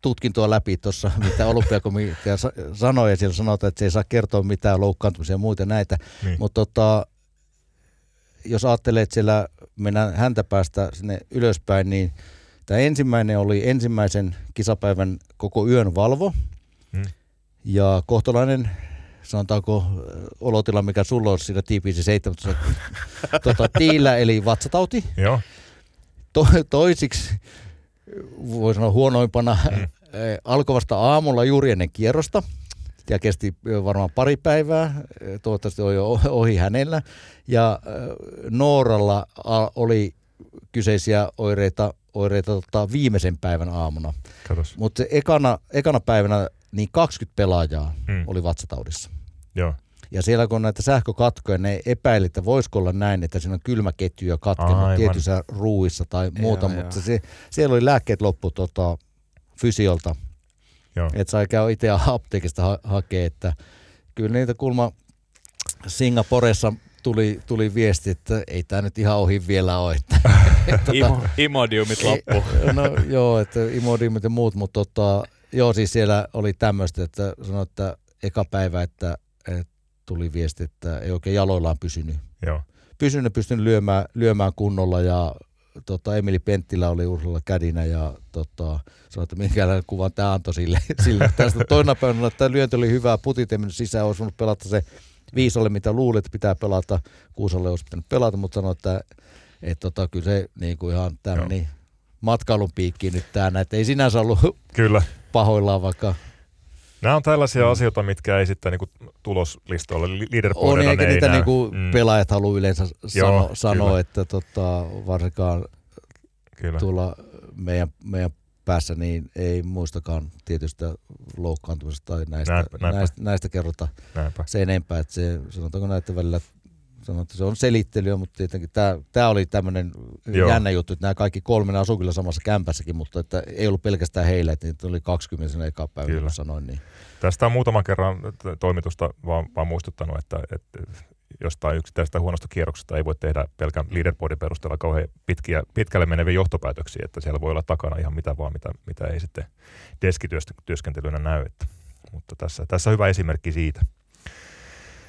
S3: tutkintoa läpi tuossa, mitä olympiakomitea sa- sanoi, ja siellä sanotaan, että se ei saa kertoa mitään loukkaantumisia ja muita näitä,
S1: Niin.
S3: mutta tota, jos ajattelee, että siellä mennään häntä päästä sinne ylöspäin, niin tämä ensimmäinen oli ensimmäisen kisapäivän koko yön valvo,
S1: Mm.
S3: ja kohtalainen sanotaanko olotila, mikä sulla on siinä TPC 17 tota, tiillä, eli vatsatauti.
S1: Joo,
S3: To, toisiksi, voi sanoa huonoimpana,
S1: Mm.
S3: mm. alkoi vasta aamulla juuri ennen kierrosta ja kesti varmaan pari päivää, toivottavasti oli jo ohi hänellä. Ja Nooralla oli kyseisiä oireita, oireita tota, viimeisen päivän aamuna. Mutta ekana, ekana päivänä niin 20 pelaajaa
S1: Mm.
S3: oli vatsataudissa.
S1: Joo,
S3: Ja siellä kun on näitä sähkökatkoja, ne epäili, että voisiko olla näin, että siinä on kylmäketjuja katkenut
S1: Aivan.
S3: tietyissä ruuissa tai muuta,
S2: Joo,
S3: mutta
S2: joo.
S3: se, siellä oli lääkkeet loppu tota, fysiolta,
S1: joo.
S3: että sai käydä itse apteekista ha- hakea, että kyllä niitä kulma Singaporessa tuli, tuli viesti, että ei tämä nyt ihan ohi vielä ole. Että,
S2: Imo, imodiumit loppu.
S3: no joo, että imodimit ja muut, mutta tota, joo, siis siellä oli tämmöistä, että sanoi, että eka päivä, että, että tuli viesti, että ei oikein jaloillaan pysynyt.
S1: Joo.
S3: Pysynyt, pystynyt lyömään, lyömään kunnolla ja tota, Emili Penttilä oli Ursula kädinä ja tota, sanoi, että minkälainen kuvan tämä antoi sille. sille. Tästä toina päivänä, että tämä lyönti oli hyvä, putit ei mennyt sisään, olisi voinut pelata se viisolle, mitä luulit, että pitää pelata. Kuusalle olisi pitänyt pelata, mutta sanoi, että, että tota, kyllä se niin kuin ihan tämä meni matkailun piikkiin nyt tämä, että ei sinänsä ollut
S1: Kyllä.
S3: Pahoillaan, vaikka
S1: Nämä on tällaisia
S3: Mm.
S1: asioita, mitkä ei sitten niinku tuloslistoilla, li-
S3: on,
S1: leaderboardilla
S3: eikä
S1: ne ei
S3: niitä
S1: näy.
S3: niinku
S1: Mm,
S3: pelaajat halua yleensä
S1: Joo,
S3: sano,
S1: kyllä.
S3: sanoa, että tota, varsinkaan
S1: Kyllä.
S3: tuolla meidän, meidän päässä niin ei muistakaan tietystä loukkaantumisesta tai näistä,
S1: Näinpä, näinpä.
S3: näistä, näistä kerrota
S1: Näinpä.
S3: se enempää, että se, sanotaanko näitä välillä sanon, että se on selittelyä, mutta tietenkin tämä, tämä oli tämmöinen
S1: Joo.
S3: jännä juttu, että nämä kaikki kolme ne asuu kyllä samassa kämpässäkin, mutta että ei ollut pelkästään heillä, että niitä oli 20 sen eka päivänä,
S1: Kyllä.
S3: sanoin. Niin.
S1: Tästä on muutaman kerran toimitusta vaan, vaan muistuttanut, että, että jostain yksittäisestä huonosta kierroksesta ei voi tehdä pelkän leaderboardin perusteella kauhean pitkiä, pitkälle meneviä johtopäätöksiä, että siellä voi olla takana ihan mitä vaan, mitä, mitä ei sitten deskityöskentelynä näy. Että, mutta tässä, tässä on hyvä esimerkki siitä.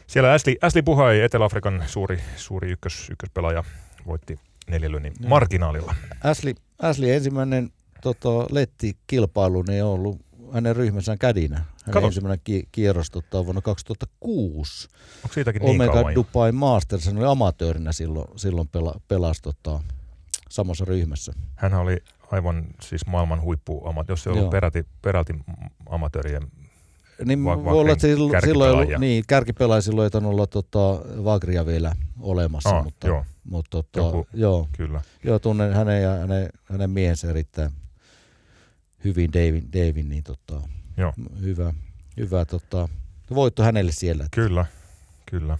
S1: Siellä Ashley, Ashley Buhai, Etelä-Afrikan suuri, suuri ykkös, ykköspelaaja, voitti neljälyönnin
S3: Joo.
S1: marginaalilla.
S3: Ashley, Ashley ensimmäinen tota, letti-kilpailu niin on ollut hänen ryhmässään kädinä. Hänen
S1: Kato.
S3: ensimmäinen ki- kierros tota, vuonna 2006.
S1: Onko siitäkin niin
S3: Omega
S1: kauan?
S3: Dubai Masters, hän oli amatöörinä silloin, silloin pela, pelasi tota, samassa ryhmässä.
S1: Hän oli aivan siis maailman huippu, jos se on
S3: Joo.
S1: peräti, peräti amatöörien
S3: Niin
S1: Va-
S3: voi olla, että silloin, silloin, niin, kärkipelaaja silloin ei tainnut olla tota, Vagria vielä olemassa,
S1: Aa,
S3: mutta,
S1: joo.
S3: mutta tota,
S1: Joku-
S3: joo,
S1: Kyllä.
S3: joo, tunnen hänen ja hänen, hänen miehensä erittäin hyvin, Davin, Davin niin tota,
S1: Joo.
S3: hyvä, hyvä tota, voitto hänelle siellä.
S1: Kyllä, kyllä.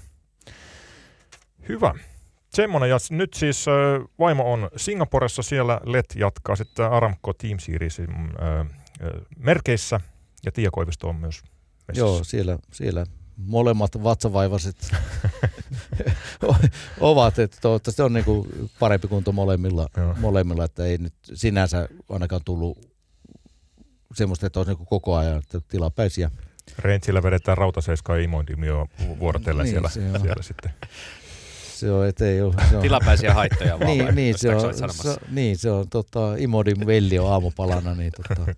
S1: Hyvä. Semmoinen, ja nyt siis äh, vaimo on Singaporessa, siellä LED jatkaa sitten Aramco Team Seriesin äh, äh, merkeissä, ja Tiia Koivisto on myös messissä.
S3: Joo, siellä, siellä molemmat vatsavaivaiset ovat, että toivottavasti on niinku parempi kunto molemmilla,
S1: Joo.
S3: molemmilla, että ei nyt sinänsä ainakaan tullut semmoista, että olisi niinku koko ajan että tilapäisiä.
S1: Rangeillä vedetään rautaseiska ja imoindimio vuorotellen
S3: Niin,
S1: siellä, siellä sitten.
S3: Se on, ettei ole. Se on.
S2: Tilapäisiä haittoja vaan.
S3: niin,
S2: vai?
S3: niin, se on, se, niin, se on tota, Imodin velli on aamupalana. Niin, tota.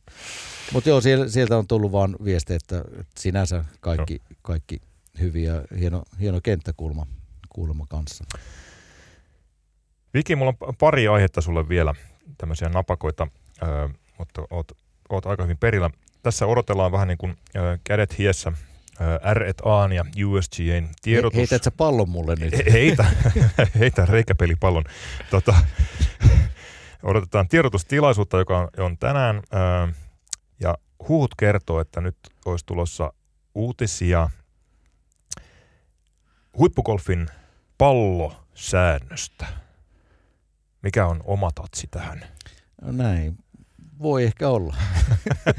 S3: Mutta joo, sieltä, sieltä on tullut vaan viesti, että, sinänsä kaikki, kaikki hyviä, hieno, hieno kenttäkulma kuulemma kanssa.
S1: Viki, mulla on pari aihetta sulle vielä, tämmöisiä napakoita, öö, mutta oot, oot aika hyvin perillä. Tässä odotellaan vähän niin kuin öö, kädet hiessä R&A:n ja USGAn tiedotus.
S3: He, heität sä pallon mulle nyt?
S1: He- Heitä, heitä reikäpelipallon. Tota, odotetaan tiedotustilaisuutta, joka on, on tänään. Ja huut kertoo, että nyt olisi tulossa uutisia huippugolfin pallosäännöstä. Mikä on oma tatsi tähän?
S3: No näin. Voi ehkä olla.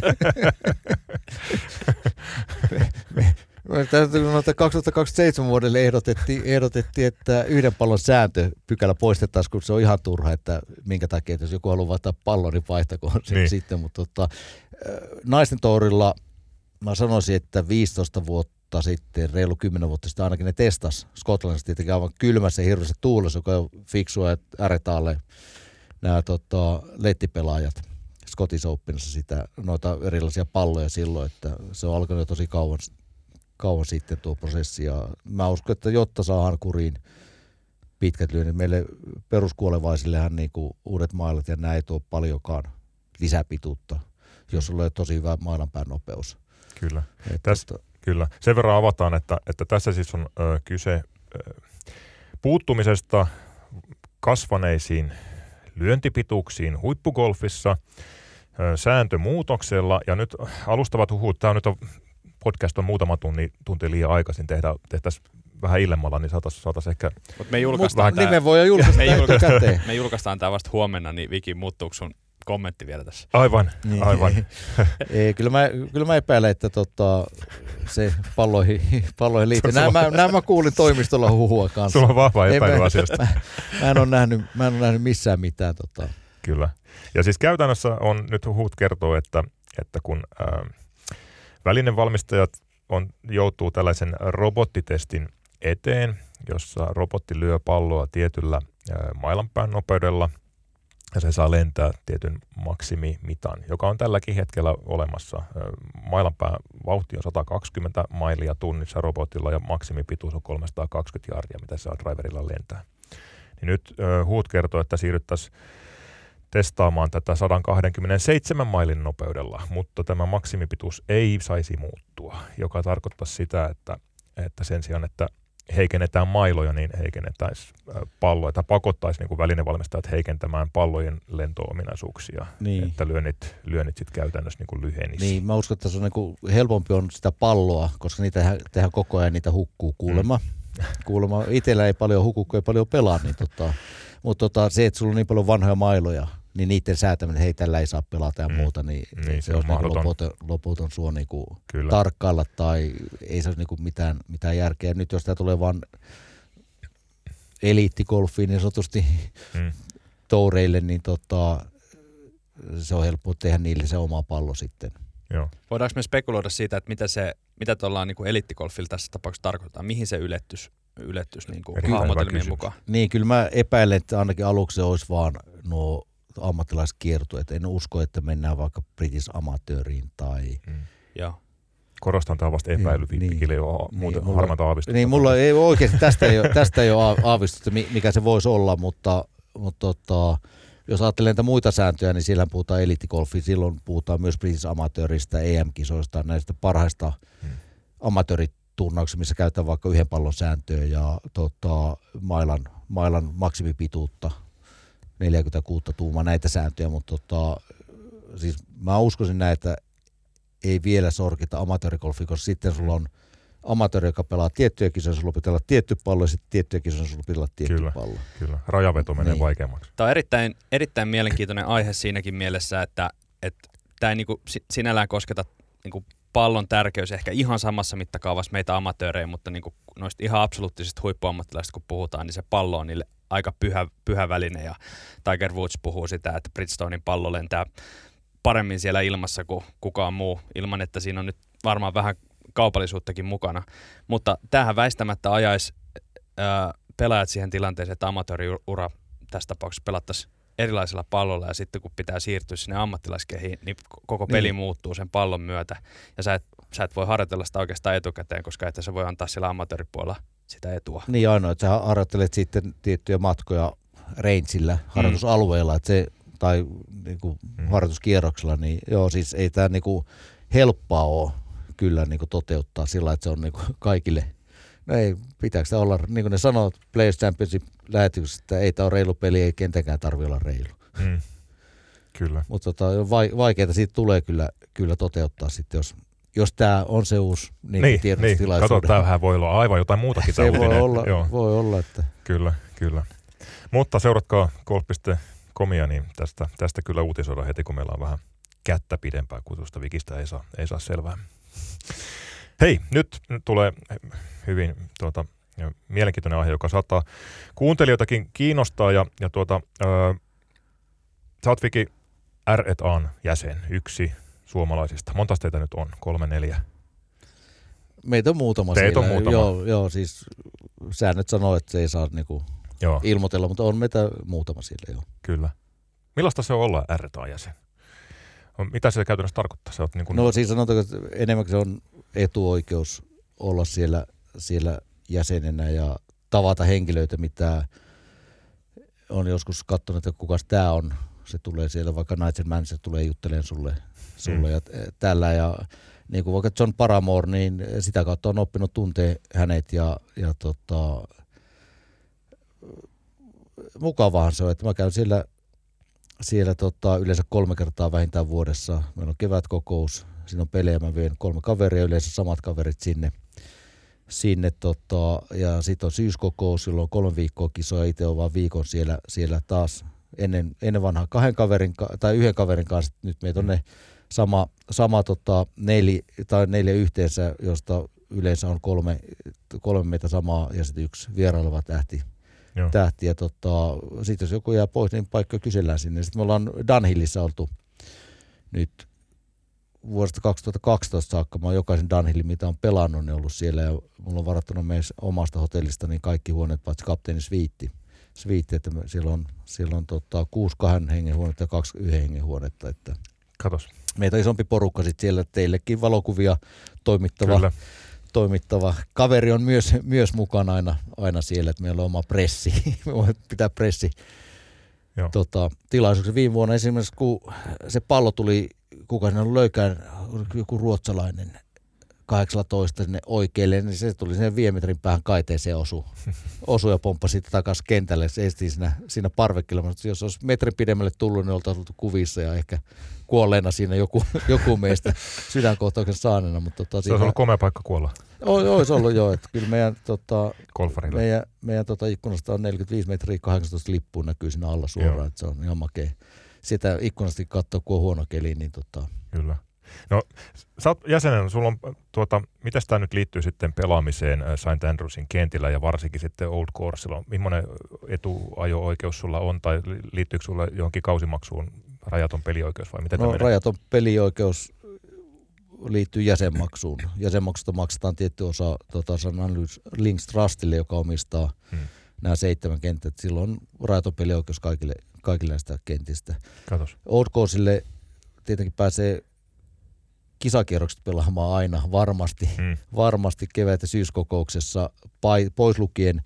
S3: me, me, me täytyy sanoa, että 2027 vuodelle ehdotettiin, ehdotettiin, että yhden pallon sääntö pykälä poistettaisiin, kun se on ihan turha, että minkä takia, että jos joku haluaa vaihtaa pallon, niin vaihtakoon sen
S1: Niin.
S3: sitten. Mutta tota, naisten tourilla mä sanoisin, että 15 vuotta sitten, reilu 10 vuotta sitten ainakin ne testas Skotlannissa tietenkin aivan kylmässä ja hirveässä tuulessa, joka on fiksua, että äretaalle nämä tota, lettipelaajat Scottish Openissa sitä, noita erilaisia palloja silloin, että se on alkanut jo tosi kauan, kauan sitten tuo prosessi. Ja mä uskon, että jotta saadaan kuriin pitkät lyönnit, meille peruskuolevaisillehan niin kuin uudet mailat ja näin ei tuo paljonkaan lisäpituutta, jos sulla on tosi hyvä maailmanpään nopeus.
S1: Kyllä.
S3: Että,
S1: Tästä-
S3: tota,
S1: Kyllä. Sen verran avataan, että, että tässä siis on ö, kyse ö, puuttumisesta kasvaneisiin lyöntipituuksiin huippugolfissa sääntömuutoksella. Ja nyt alustavat huhut, tämä nyt on, podcast on muutama tunti, tunti liian aikaisin tehdä, tehtäisiin vähän illemmalla, niin saataisiin saatais ehkä,
S2: Mutta me julkaistaan
S3: nimen voi jo julkaista
S2: me, julkaistaan, me julkaistaan tää vasta huomenna, niin Viki, muuttuuko sun kommentti vielä tässä?
S1: aivan,
S3: Niin.
S1: aivan.
S3: Ei, kyllä, mä, kyllä mä epäilen, että tota, se palloihin, palloihin liittyy. Nämä, mä, nämä mä kuulin toimistolla huhua kanssa.
S1: Sulla on vahva epäily
S3: mä-
S1: asiasta.
S3: Mä, mä, en ole nähnyt, mä en ole nähnyt missään mitään. Tota.
S1: Kyllä. Ja siis käytännössä on, nyt huut kertoo, että, että kun ää, välinevalmistajat on, joutuu tällaisen robottitestin eteen, jossa robotti lyö palloa tietyllä ää, mailanpään nopeudella ja se saa lentää tietyn maksimimitan, joka on tälläkin hetkellä olemassa. Ää, Mailanpään vauhti on 120 mailia tunnissa robotilla ja maksimipituus on 320 jardia, mitä saa driverilla lentää. Niin nyt ää, huut kertoo, että siirryttäisiin testaamaan tätä 127 mailin nopeudella, mutta tämä maksimipituus ei saisi muuttua, joka tarkoittaa sitä, että, että sen sijaan, että heikennetään mailoja, niin heikennettäisiin palloja, tai pakottaisi niin kuin välinevalmistajat heikentämään pallojen lento-ominaisuuksia,
S3: Niin.
S1: että lyönnit, lyönnit sitten käytännössä niin kuin lyhenisi.
S3: Niin, mä uskon, että se on niinku helpompi on sitä palloa, koska niitä tehdään, koko ajan, niitä hukkuu kuulemma. Mm. kuulemma. Itellä ei paljon huku, kun ei paljon pelaa, niin tota, mutta tota, se, että sulla on niin paljon vanhoja mailoja, niin niiden säätäminen, hei, tällä ei saa pelata ja
S1: Mm.
S3: muuta, niin,
S1: Niin,
S3: se,
S1: se on
S3: olisi
S1: mahdoton.
S3: loputon, loputon sua niinku
S1: Kyllä.
S3: tarkkailla tai ei se olisi niinku mitään, mitään järkeä. Nyt jos tämä tulee vaan eliittigolfiin niin sanotusti
S1: mm.
S3: toureille, niin tota, se on helppo tehdä niille se oma pallo sitten.
S1: Joo.
S2: Voidaanko me spekuloida siitä, että mitä se, mitä tuolla niin eliittikolfilla tässä tapauksessa tarkoittaa? Mihin se ylettys, ylettys niin kuin mukaan?
S3: Niin, kyllä mä epäilen, että ainakin aluksi se olisi vaan nuo ammattilaiskiertueet. En usko, että mennään vaikka British Amateuriin tai...
S1: Mm.
S2: Joo.
S1: Korostan tämä vasta epäily,
S3: Niin,
S1: niin,
S3: niin.
S1: ei ole muuten
S3: mulla-
S1: harmaata aavistusta.
S3: Niin, mulla ei oikeasti, tästä ei ole, tästä ei ole aa- aavistusta, mi- mikä se voisi olla, mutta, mutta tota, jos ajattelee näitä muita sääntöjä, niin siellä puhutaan eliittikolfia, silloin puhutaan myös British Amateurista, EM-kisoista, näistä parhaista
S1: Hmm.
S3: amatööriturnauksista, missä käytetään vaikka yhden pallon sääntöä ja tota, mailan, mailan maksimipituutta, 46 tuumaa näitä sääntöjä, mutta tota, siis mä uskoisin näin, että ei vielä sorkita amatöörikolfia, koska sitten sulla on amatööri, joka pelaa tiettyjä kisoja, sulla pitää olla tietty pallo ja sitten tiettyjä kisoja, sulla pitää olla tietty
S1: Kyllä.
S3: pallo.
S1: Kyllä, rajaveto menee
S3: Niin.
S1: vaikeammaksi.
S2: Tämä on erittäin, erittäin mielenkiintoinen aihe siinäkin mielessä, että, että tämä ei niinku si- sinällään kosketa niinku pallon tärkeys ehkä ihan samassa mittakaavassa meitä amatöörejä, mutta niinku noista ihan absoluuttisista huippuammattilaisista kun puhutaan, niin se pallo on niille aika pyhä, pyhä väline ja Tiger Woods puhuu sitä, että Bridgestonein pallo lentää paremmin siellä ilmassa kuin kukaan muu, ilman että siinä on nyt varmaan vähän kaupallisuuttakin mukana. Mutta tämähän väistämättä ajaisi ää, pelaajat siihen tilanteeseen, että amatööriura tässä tapauksessa pelattaisiin erilaisilla pallolla ja sitten kun pitää siirtyä sinne ammattilaiskehiin, niin koko peli niin. muuttuu sen pallon myötä. Ja sä et, sä et voi harjoitella sitä oikeastaan etukäteen, koska et sä voi antaa sillä amatööripuolella sitä etua.
S3: Niin ainoa, että sä harjoittelet sitten tiettyjä matkoja rangeillä, mm. harjoitusalueella, että se, tai niin kuin mm. harjoituskierroksella, niin joo, siis ei tämä niin kuin helppoa ole kyllä niin kuin toteuttaa sillä, että se on niin kuin kaikille – No ei, pitääkö olla, niin kuin ne sanoo Players Championship lähetyksessä, että ei tämä ole reilu peli, ei kentäkään tarvitse olla reilu. Mm.
S1: Kyllä.
S3: Mutta tota, vaikeaa siitä tulee kyllä, kyllä toteuttaa sitten, jos, jos tämä on se uusi niin, niin,
S1: niin. Kato, tämähän voi olla aivan jotain muutakin.
S3: se voi olla, Joo. voi olla, että...
S1: Kyllä, kyllä. Mutta seuratkaa golf.comia, niin tästä, tästä kyllä uutisoidaan heti, kun meillä on vähän kättä pidempää, kun tuosta Vikistä ei saa, ei saa selvää. Hei, nyt tulee hyvin tuota, mielenkiintoinen aihe, joka saattaa kuuntelijoitakin kiinnostaa. Ja, ja tuota, ö, sä oot Viki R&A:n jäsen, yksi suomalaisista. Monta teitä nyt on? Kolme, neljä?
S3: Meitä on muutama
S1: Teitä on muutama.
S3: Joo, joo, siis säännöt sanoo, että se ei saa niinku joo. ilmoitella, mutta on meitä muutama sille jo.
S1: Kyllä. Millaista se on olla R&A-jäsen? Mitä se käytännössä tarkoittaa? Se niin kuin...
S3: No siis sanotaanko, että enemmän se on etuoikeus olla siellä, siellä jäsenenä ja tavata henkilöitä, mitä on joskus katsonut, että kuka tämä on. Se tulee siellä, vaikka Nigel Mansell tulee juttelemaan sulle, sulle mm. ja tällä. Ja niin kuin vaikka John Paramore, niin sitä kautta on oppinut tuntee hänet ja, ja tota, mukavahan se on, että mä käyn siellä, siellä tota, yleensä kolme kertaa vähintään vuodessa. Meillä on kevätkokous, siinä on pelejä, mä vien kolme kaveria, yleensä samat kaverit sinne. sinne tota, ja sitten on syyskokous, silloin kolme viikkoa kisoja, itse on vaan viikon siellä, siellä taas ennen, ennen vanhaa kahden kaverin, tai yhden kaverin kanssa, nyt meitä on ne sama, sama tota, neljä, tai neljä yhteensä, josta yleensä on kolme, kolme meitä samaa ja sitten yksi vieraileva tähti. Joo. tähti. Ja tota, sitten jos joku jää pois, niin paikka kysellään sinne. Sitten me ollaan Dunhillissä oltu nyt vuodesta 2012 saakka mä oon jokaisen Dunhillin, mitä on pelannut, niin ollut siellä ja mulla on varattuna meidän omasta hotellista niin kaikki huoneet paitsi kapteeni Sviitti. Sviitti, että siellä on, siellä on tota, kuusi kahden hengen huonetta ja kaksi yhden hengen huonetta. Että
S1: Katos.
S3: Meitä on isompi porukka sitten siellä, teillekin valokuvia toimittava, Kyllä. toimittava. Kaveri on myös, myös mukana aina, aina siellä, että meillä on oma pressi. Me pitää pressi tota, tilaisuuksia. Viime vuonna esimerkiksi, kun se pallo tuli kuka sinne löykään, joku ruotsalainen 18 sinne oikealle, niin se tuli sinne viimetrin päähän kaiteeseen osu. osu ja pomppasi sitten takaisin kentälle. Se esti siinä, siinä parvekilla. Mutta jos olisi metrin pidemmälle tullut, niin oltaisiin oltu kuvissa ja ehkä kuolleena siinä joku, joku meistä sydänkohtauksen saaneena. Mutta tota,
S1: se olisi ollut komea paikka kuolla.
S3: Olisi ollut joo, että kyllä meidän, tota, meidän, meidän tota, ikkunasta on 45 metriä 18 lippuun näkyy siinä alla suoraan, että se on ihan makea sitä ikkunasta katsoa, kun on huono keli, niin tota...
S1: Kyllä. No, sä oot jäsenen, sulla on, tuota, miten tämä nyt liittyy sitten pelaamiseen äh, St. Andrewsin kentillä ja varsinkin sitten Old Coursella? Millainen etuajo-oikeus sulla on tai liittyykö sulla johonkin kausimaksuun rajaton pelioikeus vai miten
S3: no, rajaton pelioikeus liittyy jäsenmaksuun. Jäsenmaksusta maksetaan tietty osa tota, Links Trustille, joka omistaa hmm. nämä seitsemän kentät. Silloin rajaton pelioikeus kaikille kaikille näistä kentistä.
S1: Katos.
S3: Old Courseille tietenkin pääsee kisakierrokset pelaamaan aina varmasti, hmm. varmasti kevät- ja syyskokouksessa, pois lukien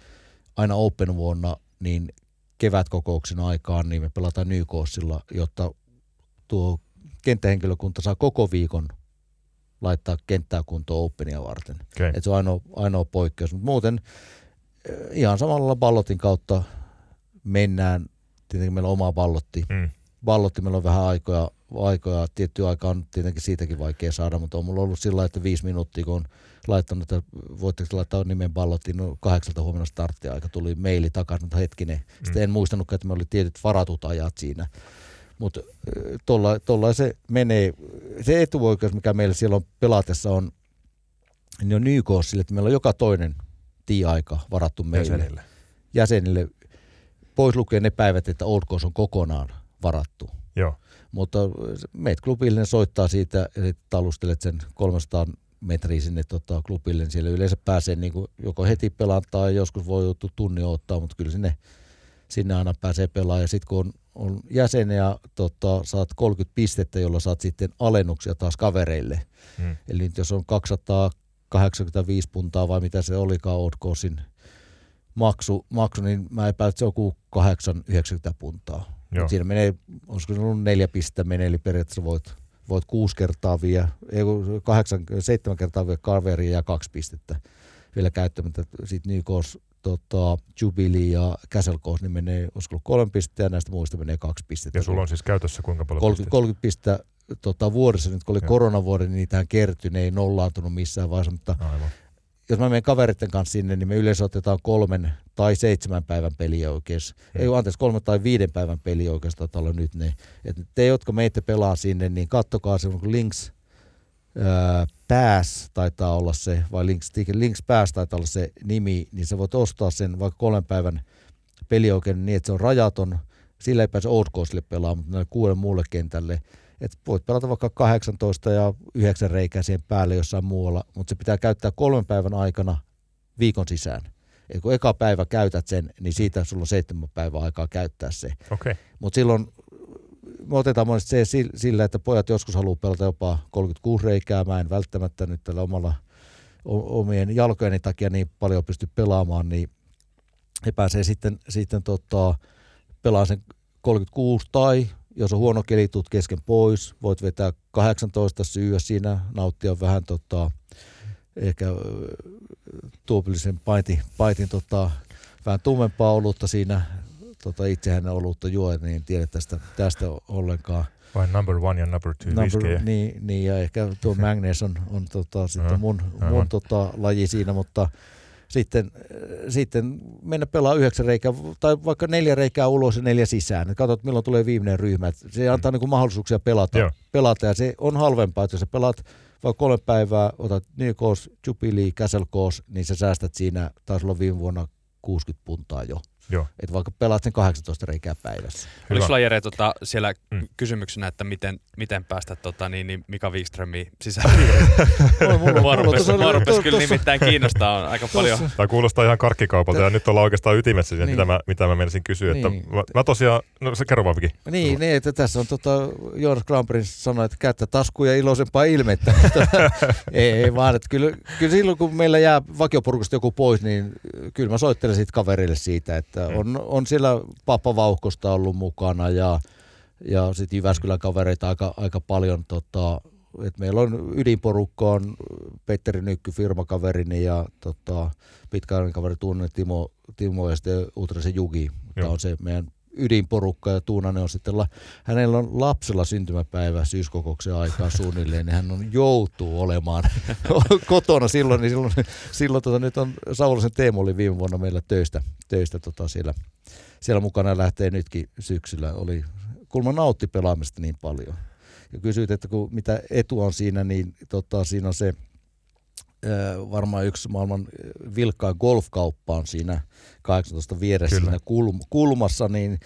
S3: aina Open vuonna, niin kevätkokouksen aikaan niin me pelataan Nykoossilla, jotta tuo kenttähenkilökunta saa koko viikon laittaa kenttää kuntoon Openia varten. Okay. Et se on ainoa, ainoa poikkeus. Mutta muuten eh, ihan samalla ballotin kautta mennään tietenkin meillä on oma ballotti. Mm. Ballotti meillä on vähän aikoja, aikoja, tietty aika on tietenkin siitäkin vaikea saada, mutta on mulla ollut sillä että viisi minuuttia, kun on laittanut, että voitteko laittaa nimen ballottiin, no kahdeksalta huomenna starttiaika, tuli maili takaisin, mutta hetkinen. Mm. Sitten en muistanut, että me oli tietyt varatut ajat siinä. Mutta tuolla se menee, se etuoikeus, mikä meillä siellä on pelatessa on, niin on sille, että meillä on joka toinen tie-aika varattu meille. Jäsenille. Jäsenille pois lukien ne päivät, että Old Course on kokonaan varattu.
S1: Joo.
S3: Mutta meitä klubille ne soittaa siitä ja sitten talustelet sen 300 metriä sinne tota, klubille, niin siellä yleensä pääsee niin kuin, joko heti pelaamaan tai joskus voi joutua tunnin ottaa, mutta kyllä sinne, sinne aina pääsee pelaamaan. Ja sitten kun on, on jäsen ja tota, saat 30 pistettä, jolla saat sitten alennuksia taas kavereille. Hmm. Eli nyt jos on 285 puntaa vai mitä se olikaan Oddcoursin maksu, maksu, niin mä epäilen, että se on 890 puntaa. Siinä menee, olisiko se ollut neljä pistettä menee, eli periaatteessa voit voit kuusi kertaa vie, ei kahdeksan, seitsemän kertaa vie kaveria ja kaksi pistettä vielä käyttämättä. Sitten Nykos, tota, Jubilee ja Castle Coast, niin menee, olisiko kolme pistettä ja näistä muista menee kaksi pistettä.
S1: Ja sulla on siis käytössä kuinka paljon
S3: 30, 30 pistettä tota, vuodessa, nyt kun oli Joo. koronavuoden, niin niitähän kertyi, ne ei nollaantunut missään vaiheessa, mutta Aivan jos mä menen kaveritten kanssa sinne, niin me yleensä otetaan kolmen tai seitsemän päivän pelioikeus. Hmm. Ei anteeksi, kolme tai viiden päivän pelioikeus taitaa olla nyt ne. Et te, jotka meitä pelaa sinne, niin kattokaa se, kun Links ää, Pass taitaa olla se, vai Links, Links Pass taitaa olla se nimi, niin sä voit ostaa sen vaikka kolmen päivän pelioikeuden niin, että se on rajaton. Sillä ei pääse Old Coastille pelaamaan, mutta kuuden muulle kentälle – että voit pelata vaikka 18 ja 9 reikää siihen päälle jossain muualla, mutta se pitää käyttää kolmen päivän aikana viikon sisään. Et kun eka päivä käytät sen, niin siitä sulla on seitsemän päivää aikaa käyttää se.
S1: Okay.
S3: Mutta silloin me otetaan monesti se sillä, että pojat joskus haluaa pelata jopa 36 reikää. Mä en välttämättä nyt tällä omalla omien jalkojeni takia niin paljon pysty pelaamaan, niin he pääsee sitten, sitten tota, pelaamaan sen 36 tai jos on huono keli, tuut kesken pois, voit vetää 18 syyä siinä, nauttia vähän tota, ehkä tuopillisen paitin, paitin tota, vähän tummempaa olutta siinä, tota, itsehän olutta juo, niin tiedä tästä, tästä ollenkaan.
S1: Vai number one ja number two number,
S3: niin, niin, ja ehkä tuo Magnes on, on tota, sitten mun, mun tota, laji siinä, mutta sitten, sitten mennä pelaa yhdeksän reikää tai vaikka neljä reikää ulos ja neljä sisään. Et katsot, milloin tulee viimeinen ryhmä. Et se antaa mm. niin mahdollisuuksia pelata, pelata ja se on halvempaa, että jos sä pelaat vaikka kolme päivää, otat New Coast, Jubilee, Castle Coast, niin sä säästät siinä, taisi olla viime vuonna 60 puntaa jo.
S1: Joo.
S3: Että vaikka pelaat sen 18 reikää päivässä.
S2: Oliko sulla Jere tota, siellä mm. kysymyksenä, että miten, miten päästä tota, niin, niin Mika Wikströmiin sisään? Mua rupesi kyllä nimittäin kiinnostaa on aika paljon.
S1: Tämä kuulostaa ihan karkkikaupalta ja nyt ollaan oikeastaan ytimessä niin. mitä, mä, mitä mä menisin kysyä. Niin. Että mä, mä, tosiaan, no se kerro vaan
S3: Niin, niin, että tässä on tota, Jonas Kramperin sanoi, että käyttä taskuja iloisempaa ilmettä. ei, ei, vaan, että kyllä, kyllä silloin kun meillä jää vakioporukasta joku pois, niin kyllä mä soittelen siitä kaverille siitä, että että on, on siellä Papa Vauhkosta ollut mukana ja, ja sitten Jyväskylän kavereita aika, aika paljon. Tota, et meillä on ydinporukka on Petteri Nykky firmakaverini ja tota, pitkäaikainen kaveri tunne Timo, Timo ja sitten Utrisen Jugi. Tämä on se meidän ydinporukka ja Tuunanen on sitten, la, hänellä on lapsella syntymäpäivä syyskokouksen aikaa suunnilleen, niin hän on joutuu olemaan kotona silloin, niin silloin, silloin tota, nyt on Saulasen Teemu oli viime vuonna meillä töistä, töistä tota, siellä, siellä mukana lähtee nytkin syksyllä, oli kulma nautti pelaamista niin paljon. Ja kysyit, että kun, mitä etu on siinä, niin tota, siinä on se, varmaan yksi maailman vilkkain golfkauppa on siinä 18 vieressä siinä kulmassa, niin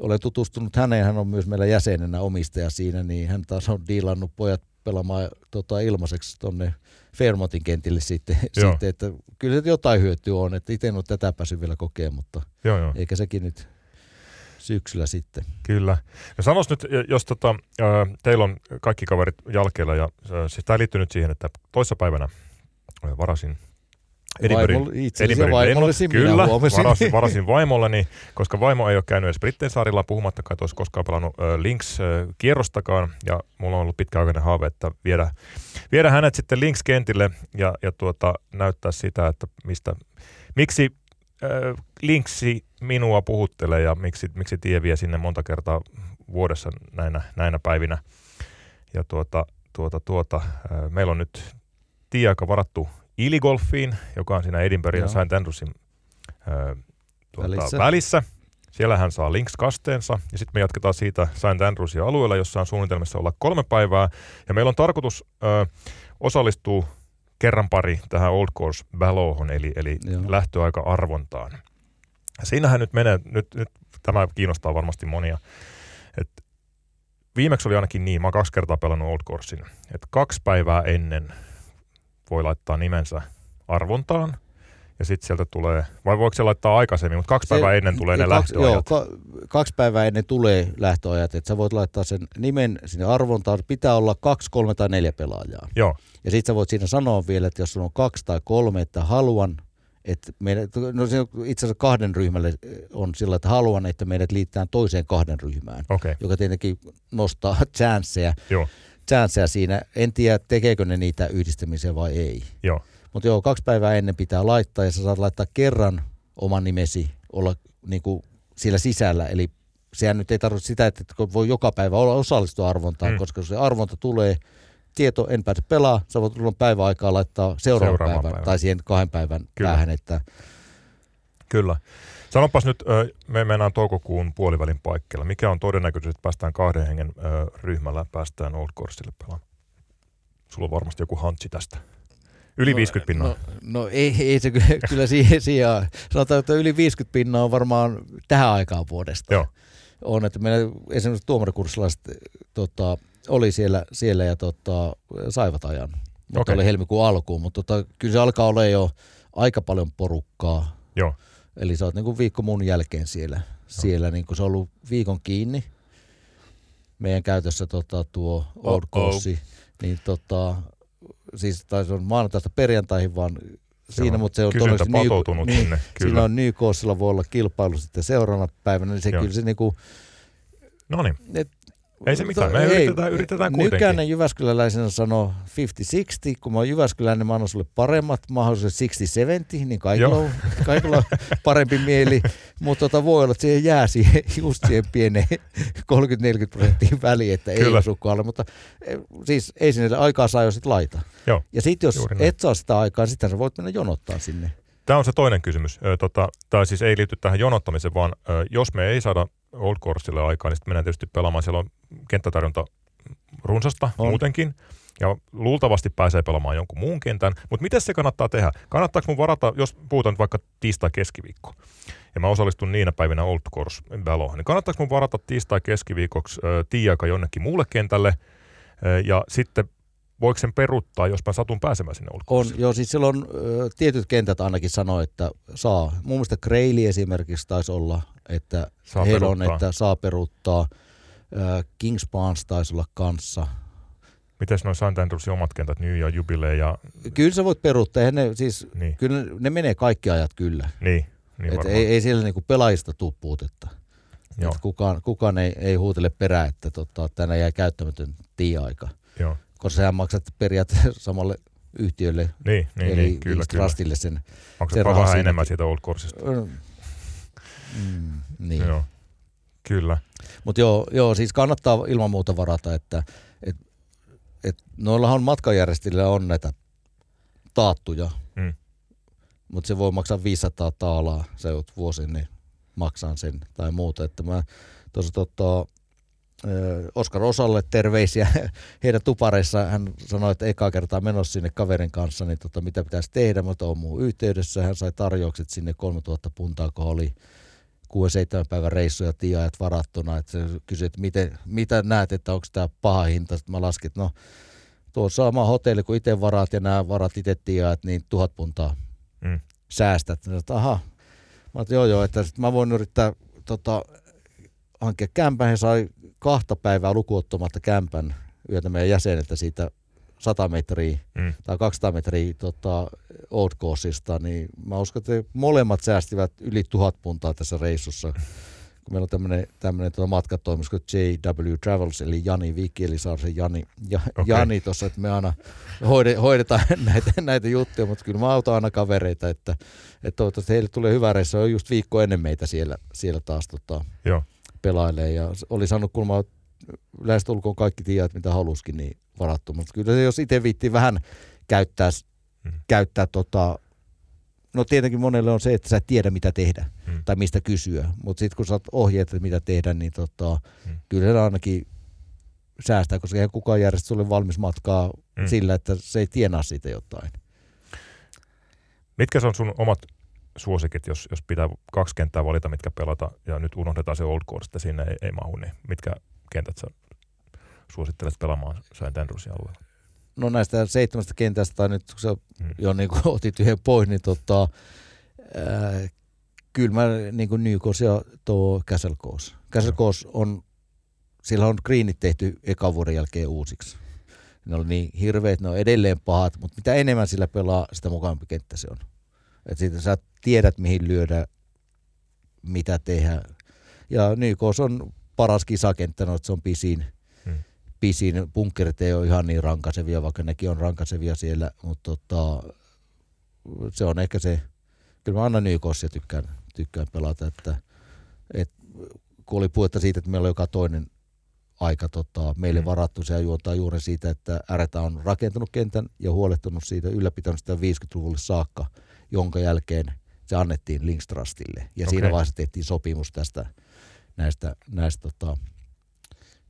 S3: olen tutustunut häneen, hän on myös meillä jäsenenä omistaja siinä, niin hän taas on diilannut pojat pelaamaan tota, ilmaiseksi tuonne Fairmontin kentille sitten, sitten, että kyllä se jotain hyötyä on, että itse en ole tätä päässyt vielä kokemaan, mutta joo, joo. eikä sekin nyt syksyllä sitten.
S1: Kyllä. Ja sanois nyt, jos tota, teillä on kaikki kaverit jalkeilla, ja siis tämä liittyy nyt siihen, että toissapäivänä varasin Edinburghin, Kyllä, varasin, varasin vaimolleni, koska vaimo ei ole käynyt edes Brittein puhumattakaan, että olisi koskaan pelannut äh, Links-kierrostakaan, ja mulla on ollut pitkäaikainen haave, että viedä, viedä hänet sitten Links-kentille ja, ja tuota, näyttää sitä, että mistä, miksi äh, Linksi minua puhuttelee ja miksi, miksi tie vie sinne monta kertaa vuodessa näinä, näinä päivinä. Ja tuota, tuota, tuota, äh, meillä on nyt tieaika varattu Iligolfiin, joka on siinä Edinburgh ja St. Andrewsin tuota, välissä. välissä. Siellä hän saa Links-kasteensa ja sitten me jatketaan siitä St. Andrewsin alueella, jossa on suunnitelmassa olla kolme päivää. Ja meillä on tarkoitus äh, osallistua kerran pari tähän Old Course Ballowhon, eli, eli lähtöaika-arvontaan. Ja siinähän nyt menee, nyt, nyt tämä kiinnostaa varmasti monia, että viimeksi oli ainakin niin, mä oon kaksi kertaa pelannut Old Coursein, että kaksi päivää ennen voi laittaa nimensä arvontaan, ja sitten sieltä tulee, vai voiko se laittaa aikaisemmin, mutta kaksi päivää ennen tulee ne
S3: kaksi,
S1: lähtöajat.
S3: Joo, ka, kaksi päivää ennen tulee lähtöajat, että sä voit laittaa sen nimen sinne arvontaan, pitää olla kaksi, kolme tai neljä pelaajaa.
S1: Joo,
S3: Ja sitten sä voit siinä sanoa vielä, että jos sulla on kaksi tai kolme, että haluan, että meidät, no se itse asiassa kahden ryhmälle on sillä, että haluan, että meidät liittää toiseen kahden ryhmään,
S1: okay.
S3: joka tietenkin nostaa chanceja,
S1: joo,
S3: chanceja siinä. En tiedä, tekeekö ne niitä yhdistämisiä vai ei.
S1: joo,
S3: Mutta joo, kaksi päivää ennen pitää laittaa ja sä saat laittaa kerran oman nimesi olla niin kuin siellä sisällä. Eli sehän nyt ei tarvitse sitä, että voi joka päivä olla osallistua arvontaan,
S1: Mm.
S3: koska kun se arvonta tulee, tieto en pääse pelaa, sä voit tulla päivän aikaa laittaa seuraavan
S1: Seuraavaan
S3: päivän,
S1: päivään.
S3: tai siihen kahden päivän.
S1: Kyllä.
S3: päähän. Että,
S1: kyllä. Sanopas nyt, me mennään toukokuun puolivälin paikkeilla. Mikä on todennäköisesti, että päästään kahden hengen ryhmällä, päästään Old Courselle pelaamaan? Sulla on varmasti joku hantsi tästä. Yli 50 pinnaa.
S3: No, no ei, ei se kyllä, kyllä siihen, siihen, sanotaan, että yli 50 pinnaa on varmaan tähän aikaan vuodesta.
S1: Joo.
S3: On, että meillä esimerkiksi tuomarikurssillaiset tota, oli siellä, siellä ja tota, saivat ajan. Mutta
S1: Okei.
S3: oli helmikuun alkuun, mutta tota, kyllä se alkaa olla jo aika paljon porukkaa.
S1: Joo,
S3: Eli sä oot niin kuin viikko mun jälkeen siellä. siellä niin kuin se on ollut viikon kiinni. Meidän käytössä tota, tuo Old. Course, niin tota, siis tai se on maanantaista perjantaihin vaan siinä, mutta se on todennäköisesti
S1: patoutunut
S3: niin,
S1: sinne.
S3: Siinä
S1: Kyllä.
S3: on New Courseilla voi olla kilpailu sitten seuraavana päivänä, niin se
S1: Joo.
S3: kyllä se niinku,
S1: No niin,
S3: et,
S1: Ei se mitään, me yritetään- yritetään kuitenkin.
S3: Nykäinen Jyväskyläläisenä sanoo 50-60, kun mä oon Jyväskyläinen, niin mä annan sulle paremmat mahdollisuudet 60-70, niin kaikilla on, kaikilla on parempi mieli, mutta tota, voi olla, että siihen jää siihen, just siihen pieneen 30-40 prosenttiin väliin, että
S1: Kyllä.
S3: ei osu kohdalle, mutta eh, siis ei sinne aikaa saa jo sit laita.
S1: Joo,
S3: Ja sitten jos et saa sitä aikaa, sitten sä voit mennä jonottaa sinne.
S1: Tämä on se toinen kysymys. Tota, tämä siis ei liity tähän jonottamiseen, vaan jos me ei saada Old Courselle aikaa, niin sitten mennään tietysti pelaamaan. Siellä on kenttätarjonta runsasta on. Muutenkin. Ja luultavasti pääsee pelaamaan jonkun muun kentän. Mutta miten se kannattaa tehdä? Kannattaako mun varata, jos puhutaan nyt vaikka tiistai-keskiviikko, ja mä osallistun niinä päivinä Old Course Valoon, niin kannattaako mun varata tiistai-keskiviikoksi ö, tiiaika jonnekin muulle kentälle, ja sitten voiko sen peruuttaa, jos mä satun pääsemään sinne Old
S3: On, joo, siis silloin ö, tietyt kentät ainakin sanoo, että saa. Mun mielestä Kreili esimerkiksi taisi olla, että
S1: Saa
S3: heillä on, että saa peruuttaa. Ö, Kingspans taisi olla kanssa.
S1: Mites noin St. Andrewsin omat kentät, New ja Jubilee ja
S3: Kyllä sä voit peruuttaa, ne, siis,
S1: niin,
S3: kyllä ne, ne menee kaikki ajat kyllä.
S1: niin, niin
S3: Et ei, ei siellä niinku pelaajista tuu puutetta.
S1: Joo,
S3: Et kukaan, kukaan ei, ei huutele perään, että tota, tänä jää käyttämätön tie-aika.
S1: joo.
S3: Koska sähän maksat periaatteessa samalle yhtiölle,
S1: Niin, niin,
S3: eli
S1: niin kyllä, kyllä.
S3: Trustille sen.
S1: Maksat
S3: se
S1: vaan
S3: raha
S1: vähän enemmän siitä Old Coursesta.
S3: Mm, niin.
S1: Joo, kyllä.
S3: Mutta joo, joo, siis kannattaa ilman muuta varata, että et, et noillahan matkanjärjestäjillä on näitä taattuja,
S1: Mm.
S3: mutta se voi maksaa 500 taalaa, se joudut vuosin niin maksaa sen tai muuta. Että mä tuossa tota, Oskar Osalle terveisiä heidän tupareissa. Hän sanoi, että ekaa kertaa menossa sinne kaverin kanssa, niin tota, mitä pitäisi tehdä, mutta on muu yhteydessä. Hän sai tarjoukset sinne 3000 puntaa, kun oli 6-7 päivän reissu ja tiaajat varattuna. Että se kysyi, että miten, mitä näet, että onko tämä paha hinta. Sitten mä laskin, että no tuo sama hotelli, kun itse varaat ja nämä varat itse tiaajat, niin tuhat puntaa
S1: Mm.
S3: säästät. Sanoin, että aha. Mä oon, joo joo, että sit mä voin yrittää tota, hankkia kämpän. He sai kahta päivää lukuottamatta kämpän yötä meidän jäseneltä siitä 100 metriä
S1: Mm.
S3: tai 200 metriä tota, Old Courseista, niin mä uskon, että molemmat säästivät yli tuhat puntaa tässä reissussa. Kun meillä on tämmöinen, tämmöinen tuota matkatoimisto kuin JW Travels, eli Jani Viki, eli Saarisen Jani, ja, okay. Jani tuossa, että me aina hoide, hoidetaan näitä, näitä juttuja, mutta kyllä mä autan aina kavereita, että, että toivottavasti heille tulee hyvä reissu. On just viikko ennen meitä siellä, siellä taas tota,
S1: Joo,
S3: pelailee ja oli saanut kulmaa lähestulkoon kaikki tiedät, mitä haluskin, niin varattu. Mutta kyllä se, jos itse viitti vähän käyttää,
S1: Mm.
S3: käyttää tota, no tietenkin monelle on se, että sä et tiedä mitä tehdä
S1: Mm.
S3: tai mistä kysyä. Mutta sitten kun saat ohjeet, että mitä tehdä, niin tota,
S1: Mm.
S3: kyllä se ainakin säästää, koska eihän kukaan järjestä sulle valmis matkaa
S1: Mm.
S3: mm. sillä, että se ei tienaa siitä jotain.
S1: Mitkä se on sun omat suosikit, jos, jos pitää kaksi kenttää valita, mitkä pelata, ja nyt unohdetaan se Old Course, että sinne ei, ei mahu, niin mitkä kentät sä suosittelet pelaamaan St. Andrewsin alueella?
S3: no näistä seitsemästä kentästä, tai nyt kun sä
S1: Mm.
S3: jo niin kuin otit yhden pois, niin tota, ää, kyllä mä niin kuin Nykos ja tuo Käselkoos. Käselkoos on, sillä on greenit tehty ekan vuoden jälkeen uusiksi. Ne oli niin hirveät, ne on edelleen pahat, mutta mitä enemmän sillä pelaa, sitä mukavampi kenttä se on. Et siitä sä tiedät, mihin lyödä, mitä tehdä. Ja Nykos on paras kisakenttä, no, että se on pisin.
S1: Hmm.
S3: Pisin. Bunkkerit ei ole ihan niin rankasevia, vaikka nekin on rankasevia siellä, mutta tota, se on ehkä se, kyllä mä annan Nykossa tykkään, tykkään pelata, että, et, kun oli puhetta siitä, että meillä on joka toinen aika tota, meille
S1: Mm.
S3: varattu, se juontaa juuri siitä, että RT on rakentanut kentän ja huolehtunut siitä, ylläpitänyt sitä 50-luvulle saakka, jonka jälkeen se annettiin Linkstrastille. Ja okay. siinä vaiheessa tehtiin sopimus tästä näistä, näistä tota,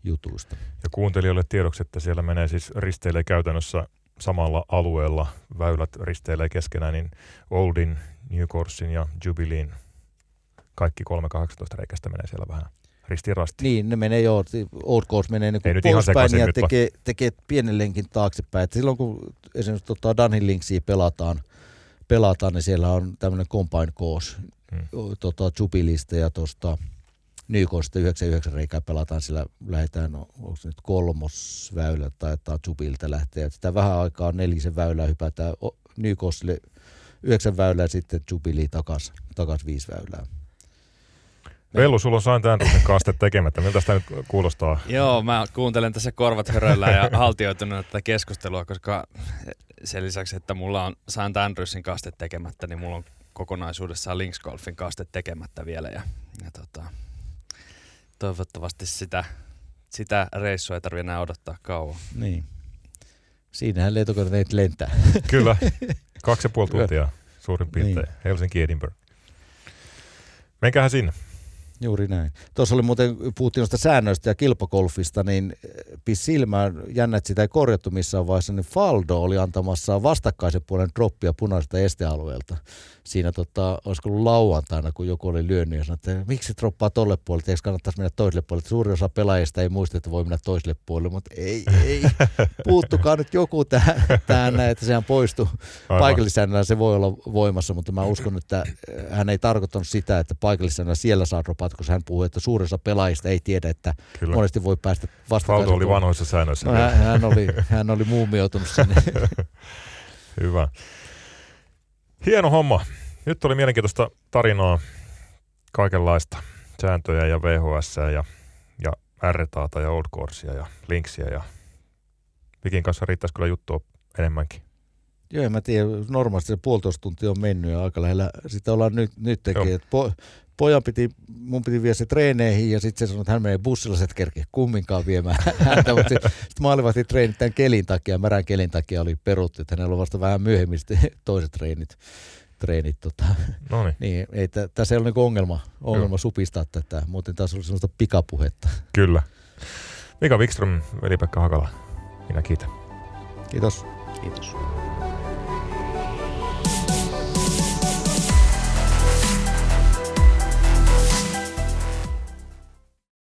S3: jutuista.
S1: Ja kuuntelijoille tiedoksi, että siellä menee siis risteilee käytännössä samalla alueella, väylät risteilee keskenään, niin Oldin, New Coursin ja Jubileen, kaikki 318 reikästä menee siellä vähän ristiin rastiin.
S3: Niin, ne menee jo, Old Course menee niin kuin poispäin ja tekee, tekee pienen lenkin taaksepäin. Et silloin kun esimerkiksi tota Dunhill Linksia pelataan, pelataan, niin siellä on tämmöinen combine course,
S1: Hmm.
S3: tota, Jubilista ja tuosta Nykoosta 99 reikää pelataan, sillä lähdetään, no, onko se nyt kolmosväylä, taitaa Jubilta lähteä. Et Sitä vähän aikaa nelisen väylää hypätään Nykoosille yhdeksän väylää ja sitten Jubilee takas, takas viisi väylää.
S1: Vellu, sulla on Saint Andrewsin kaaste tekemättä. Miltä sitä nyt kuulostaa?
S2: Joo, mä kuuntelen tässä korvat höröllä ja haltioitunut tätä keskustelua, koska sen lisäksi, että mulla on St. Andrewsin kaste tekemättä, niin mulla on kokonaisuudessaan Links Golfin kaste tekemättä vielä. Ja, ja tota, toivottavasti sitä, sitä reissua ei tarvitse enää odottaa kauan.
S3: Niin. Siinähän lentokoneet lentää.
S1: Kyllä, kaksi ja puoli tuntia suurin piirtein.
S3: Niin.
S1: Helsinki Edinburgh. Menkäähän sinne.
S3: Juuri näin. Tuossa oli muuten, puhuttiin noista säännöistä ja kilpakolfista, niin eh, pis silmään, jännä, että sitä ei korjattu missään vaiheessa, niin Faldo oli antamassa vastakkaisen puolen droppia punaiselta estealueelta. Siinä tota, olisiko ollut lauantaina, kun joku oli lyönyt ja sanoi, että miksi droppaa tolle puolelle, eikö kannattaisi mennä toiselle puolelle. Suuri osa pelaajista ei muista, että voi mennä toiselle puolelle, mutta ei, ei, puuttukaa nyt joku tähän, tähän että sehän poistuu.
S1: Aivan.
S3: Paikallisäännöllä se voi olla voimassa, mutta mä uskon, että eh, hän ei tarkoittanut sitä, että paikallisäännöllä siellä saa dropat, koska hän puhuu, että suurin osa pelaajista ei tiedä, että
S1: Kyllä.
S3: monesti voi päästä
S1: Faldo
S3: vastakkaisen
S1: oli vanhoissa säännöissä.
S3: No, hän, hän, oli, hän oli muumioitunut sinne.
S1: Hyvä. Hieno homma. Nyt oli mielenkiintoista tarinaa kaikenlaista. Sääntöjä ja VHS ja, ja RTAta ja Old Coursia ja Linksia ja Vikin kanssa riittäisi kyllä juttua enemmänkin.
S3: Joo, en mä tiedä, normaalisti se puolitoista tuntia on mennyt ja aika lähellä sitä ollaan nyt, nyt. Et Po, pojan piti, mun piti viedä se treeneihin ja sitten se sanoi, että hän menee bussilla, se et kerkeä kumminkaan viemään häntä. Mutta sitten maalivahti treenit tämän kelin takia, märän kelin takia oli peruttu, että hänellä on vasta vähän myöhemmin sitten toiset treenit. treenit tota.
S1: No niin,
S3: Niin, ei, tä, tässä ei ole niinku ongelma, ongelma supistaa tätä, muuten taas oli sellaista pikapuhetta.
S1: kyllä. Mika Wikström, veli-Pekka Hakala, minä kiitän.
S3: Kiitos.
S2: Kiitos.